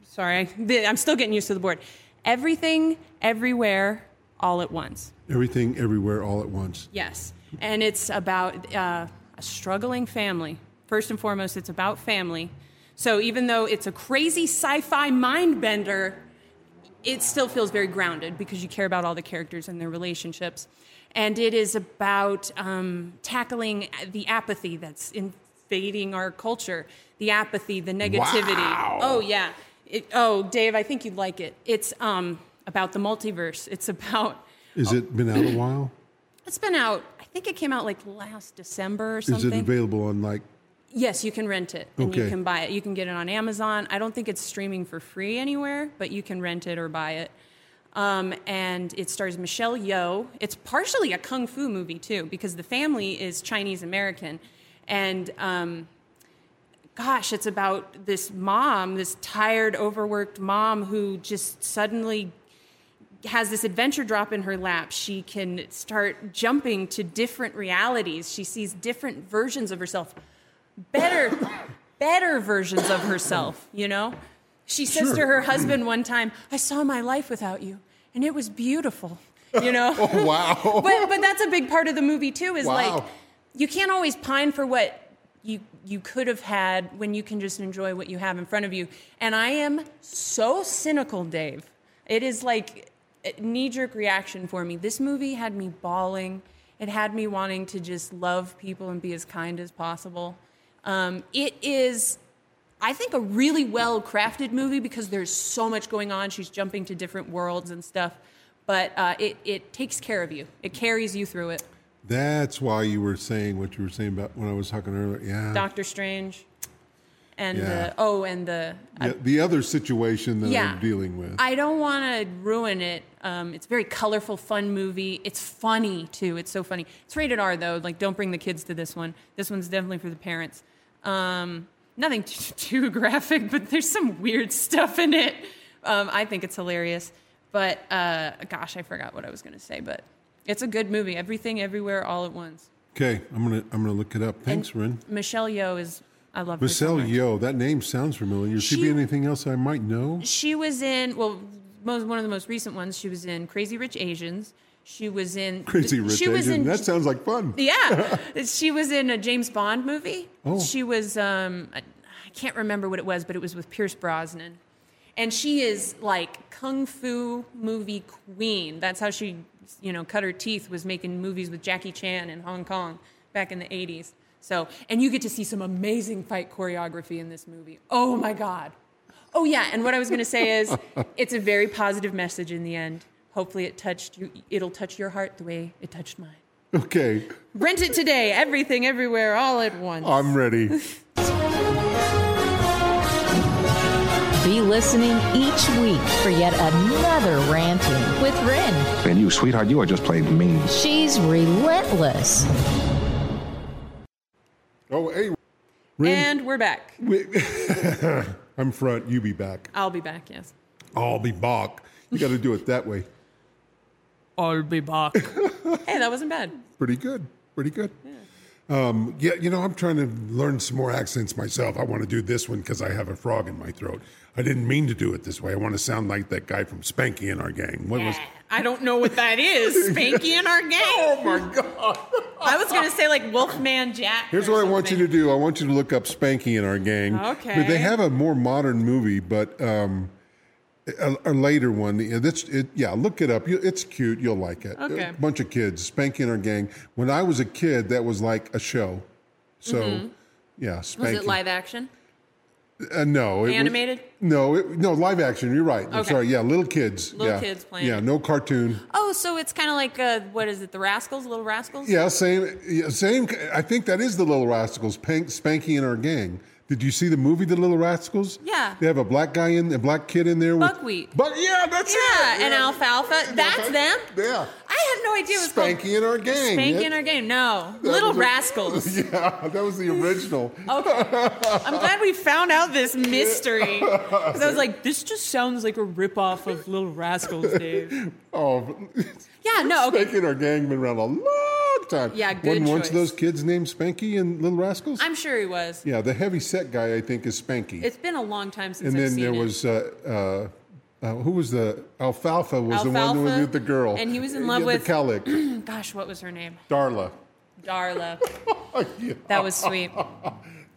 sorry, I'm still getting used to the board. Everything, everywhere, all at once. everything, everywhere, all at once. Yes, and it's about uh, a struggling family. First and foremost, it's about family. So even though it's a crazy sci-fi mind bender, it still feels very grounded because you care about all the characters and their relationships. And it is about um, tackling the apathy that's invading our culture, the apathy, the negativity. Wow. Oh yeah. It, oh, Dave, I think you'd like it. It's um, about the multiverse. It's about. Is it been out a while? It's been out. I think it came out like last December or something. Is it available on like? Yes, you can rent it and you can buy it. You can get it on Amazon. I don't think it's streaming for free anywhere, but you can rent it or buy it. Um, and it stars Michelle Yeoh. It's partially a kung fu movie too, because the family is Chinese American, and um, gosh, it's about this mom, this tired, overworked mom who just suddenly has this adventure drop in her lap. She can start jumping to different realities. She sees different versions of herself, better, better versions of herself, you know? She says to her husband one time, I saw my life without you, and it was beautiful, you know? Oh, wow. but, but that's a big part of the movie, too, is like, you can't always pine for what you you could have had when you can just enjoy what you have in front of you. And I am so cynical, Dave. It is like a knee-jerk reaction for me. This movie had me bawling. It had me wanting to just love people and be as kind as possible. Um, it is, I think, a really well-crafted movie because there's so much going on. She's jumping to different worlds and stuff, but uh, it it takes care of you. It carries you through it. That's why you were saying what you were saying about when I was talking earlier. Yeah. Doctor Strange, and Yeah. uh, oh, and the Yeah, the other situation that Yeah. I'm dealing with. I don't want to ruin it. Um, it's a very colorful, fun movie. It's funny too. It's so funny. It's rated R though. Like, don't bring the kids to this one. This one's definitely for the parents. Um, nothing too, too graphic, but there's some weird stuff in it. Um, I think it's hilarious. But uh, gosh, I forgot what I was going to say. But it's a good movie. Everything, everywhere, all at once. Okay, I'm gonna I'm gonna look it up. Thanks, Ren. Michelle Yeoh is. I love her so Michelle much. Yeoh. That name sounds familiar. Should She- be anything else I might know? She was in well, most, one of the most recent ones. She was in Crazy Rich Asians. She was in Crazy Rich She was Asian. in That sounds like fun. yeah. she was in a James Bond movie. Oh. She was um, I, I can't remember what it was, but it was with Pierce Brosnan, and she is like kung fu movie queen. That's how she you know cut her teeth was making movies with Jackie Chan in Hong Kong back in the eighties. So and you get to see some amazing fight choreography in this movie. Oh my god. Oh yeah, and what I was going to say is, it's a very positive message in the end. Hopefully, it touched you. It'll touch your heart the way it touched mine. Okay, Rent it today. Everything, everywhere, all at once. I'm ready. Be listening each week for yet another ranting with Rin. And you, sweetheart, you are just plain mean. She's relentless. Oh, hey. and we're back. I'm front. You be back. I'll be back. Yes. I'll be back. You got to do it that way. I'll be back. hey, that wasn't bad. Pretty good. Pretty good. Um, yeah, you know, I'm trying to learn some more accents myself. I want to do this one because I have a frog in my throat. I didn't mean to do it this way. I want to sound like that guy from Spanky in our gang. What was? I don't know what that is. Spanky in our gang. Oh my god! I was gonna say like Wolfman Jack. Here's what I want you to do. I want you to look up Spanky in our gang. Okay. But they have a more modern movie, but um, a, a later one. It's it, yeah. Look it up. You- It's cute. You'll like it. Okay. A bunch of kids. Spanky in our gang. When I was a kid, that was like a show. So, Mhm. yeah, Was it live action? Uh, no. it was- Animated? no, it, no live action. You're right. I'm Okay. sorry. Yeah, little kids. Little yeah. kids playing. Yeah, no cartoon. Oh, so it's kind of like uh, what is it? The Rascals, Little Rascals. Yeah, same. Yeah, same. I think that is the Little Rascals. Pank, Spanky in our gang. Did you see the movie The Little Rascals? Yeah. They have a black guy in, a black kid in there. With, Buckwheat. Buck, yeah, that's yeah, it. Yeah, and Alfalfa. That's them. Yeah. I had no idea it was Spanky in our called gang. Spanky yeah. in our game. No, That Little a- Rascals. Yeah, that was the original. Okay. I'm glad we found out this mystery. Because I was like, this just sounds like a ripoff of Little Rascals, Dave. Oh, Yeah, no, okay. Spanky in our gang been around a long time. Yeah, good Wasn't once choice. of those kids named Spanky and Little Rascals? I'm sure he was. yeah, the heavy set guy I think is Spanky. It's been a long time since and I've then seen there it. was uh, uh, uh, who was the Alfalfa was the one Alfalfa, with the girl, and he was in love Yeah, with the Gosh, what was her name? Darla. Darla. That was sweet.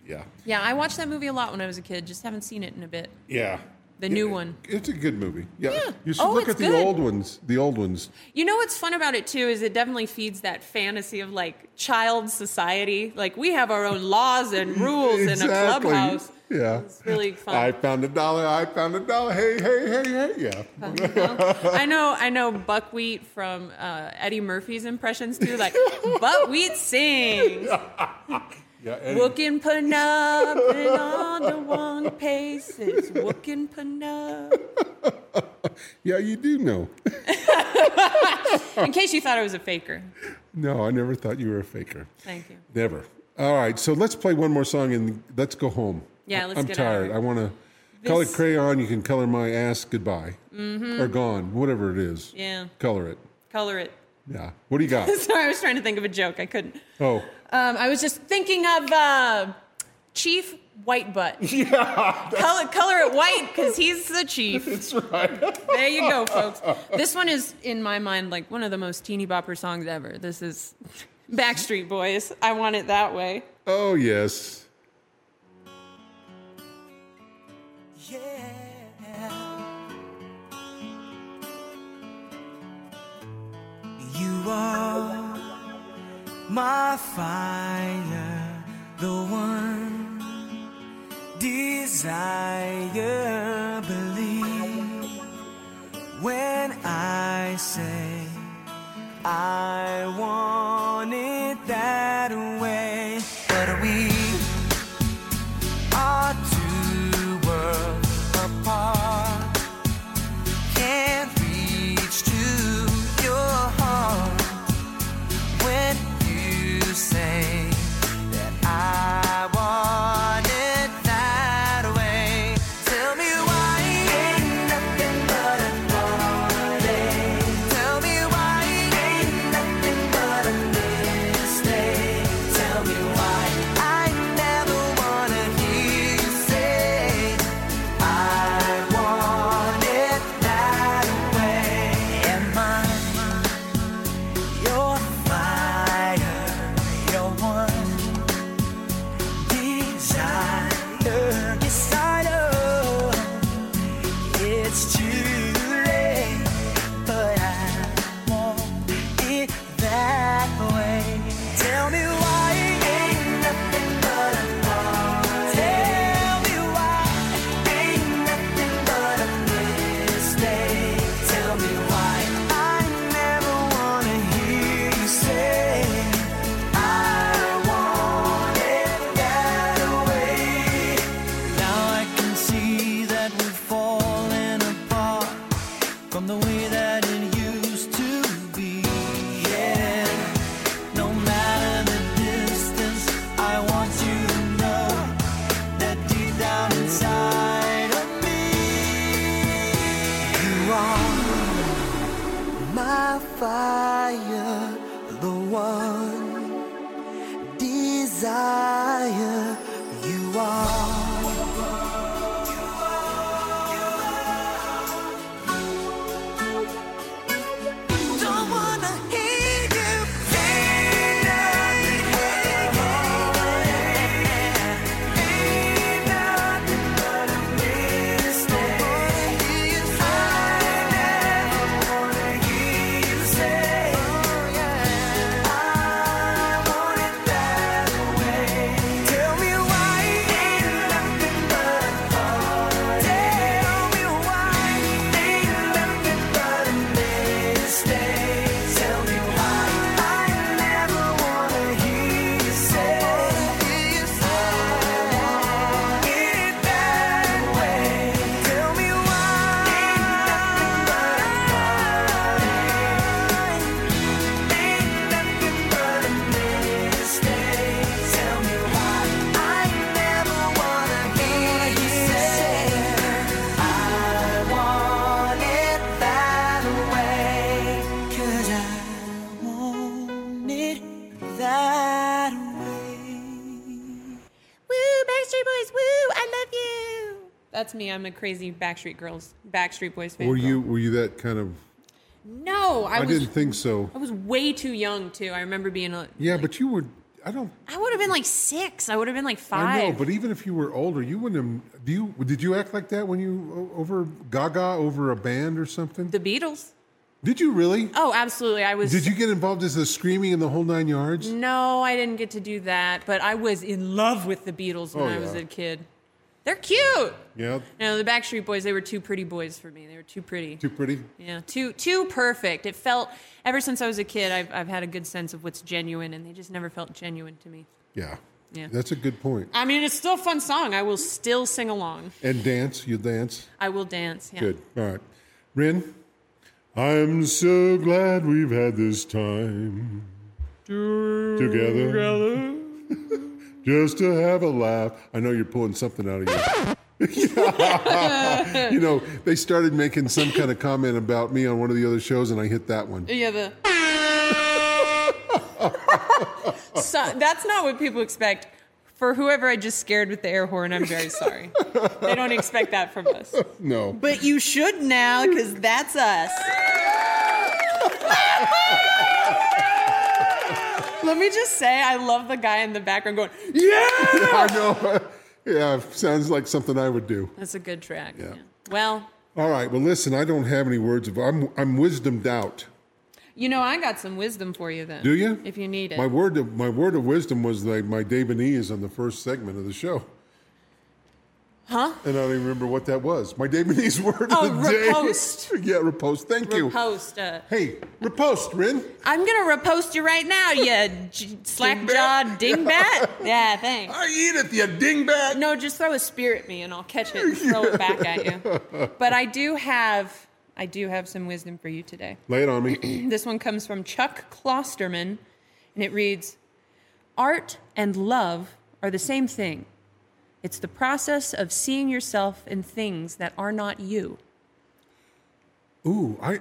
Yeah, Yeah, I watched that movie a lot when I was a kid. Just haven't seen it in a bit. yeah. The new one. It's a good movie. Yeah, Yeah. you should Oh, look at the good. old ones. The old ones. You know what's fun about it too is it definitely feeds that fantasy of like child society. Like we have our own laws and rules in a clubhouse. Yeah, It's really fun. I found a dollar. I found a dollar. Hey, hey, hey, hey. Yeah. I know, I know Buckwheat from uh, Eddie Murphy's impressions too. Like Buckwheat sings, Yeah, Eddie. "Wookin' Panub on the one pace, it's Wookin' Panub." yeah, you do know. In case you thought I was a faker, No, I never thought you were a faker. thank you. Never. All right, so let's play one more song and let's go home. Yeah, let's I'm get tired. I want to color This- crayon. You can color my ass goodbye Mhm. or gone, whatever it is. Yeah. Color it. Color it. Yeah. What do you got? Sorry, I was trying to think of a joke. I couldn't. oh, Um, I was just thinking of uh, Chief White Butt. Yeah. Color, color it white because he's the chief. That's right. There you go, folks. This one is, in my mind, like one of the most teeny bopper songs ever. This is Backstreet Boys. I want it that way. Oh yes. You are my fire, the one desire. Believe when I say I want it that's me. I'm a crazy Backstreet Girls, Backstreet Boys fan. Were you were you that kind of? No, I, I, was. didn't think so. I was way too young too. I remember being a. Yeah, but you were. I don't. I would have been like six. I would have been like five. I know, but even if you were older, you wouldn't have. Do you? Did you act like that when you over Gaga over a band or something? The Beatles. Did you really? Oh, absolutely. I was. Did you get involved as the screaming in the whole nine yards? No, I didn't get to do that. But I was in love with the Beatles when Oh, I was a kid. They're cute. Yeah. No, the Backstreet Boys. They were too pretty boys for me. They were too pretty. Too pretty. Yeah, too too perfect. It felt ever since I was a kid. I've I've had a good sense of what's genuine, and they just never felt genuine to me. Yeah. Yeah. That's a good point. I mean, it's still a fun song. I will still sing along. And dance. You dance. I will dance. Yeah. Good. All right. Rin, I'm so glad we've had this time together. Just to have a laugh. I know you're pulling something out of you. you know, they started making some kind of comment about me on one of the other shows, and I hit that one. Yeah, the. so, that's not what people expect. For whoever I just scared with the air horn, I'm very sorry. they don't expect that from us. No. But you should now, because that's us. Let me just say, I love the guy in the background going, Yeah! I know. Yeah, sounds like something I would do. That's a good track. Yeah. Well, All right. Well, listen, I don't have any words of. I'm I'm wisdomed out. you know, I got some wisdom for you then. Do you? If you need it. My word of my word of wisdom was like my Davanese on the first segment of the show. Huh? And I don't even remember what that was. My Davanese word Oh, of the day. yeah, riposte. Thank you. Repost. Uh, Hey, riposte, Rin. I'm gonna repost you right now, you j- slack jawed dingbat. Yeah, thanks. I eat it, you dingbat. No, just throw a spear at me and I'll catch it and throw it back at you. But I do have, I do have some wisdom for you today. Lay it on me. this one comes from Chuck Klosterman, and it reads Art and love are the same thing. It's the process of seeing yourself in things that are not you. Ooh, I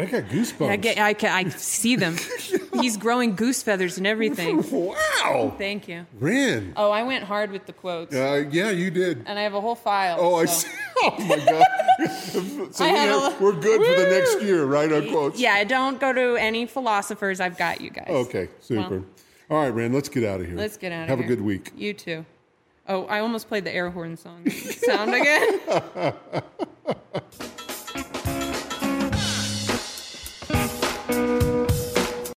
I got goosebumps. I, get, I, ca- I see them. He's growing goose feathers and everything. wow. Thank you. Rin. Oh, I went hard with the quotes. Uh, yeah, you did. and I have a whole file. Oh, I see. Oh my God. so we had a have, we're good for the next year, right? On quotes. Yeah, don't go to any philosophers. I've got you guys. Okay, super. Well, All right, Ran, let's get out of here. let's get out of Have here. Have a good week. You too. Oh, I almost played the air horn song sound again.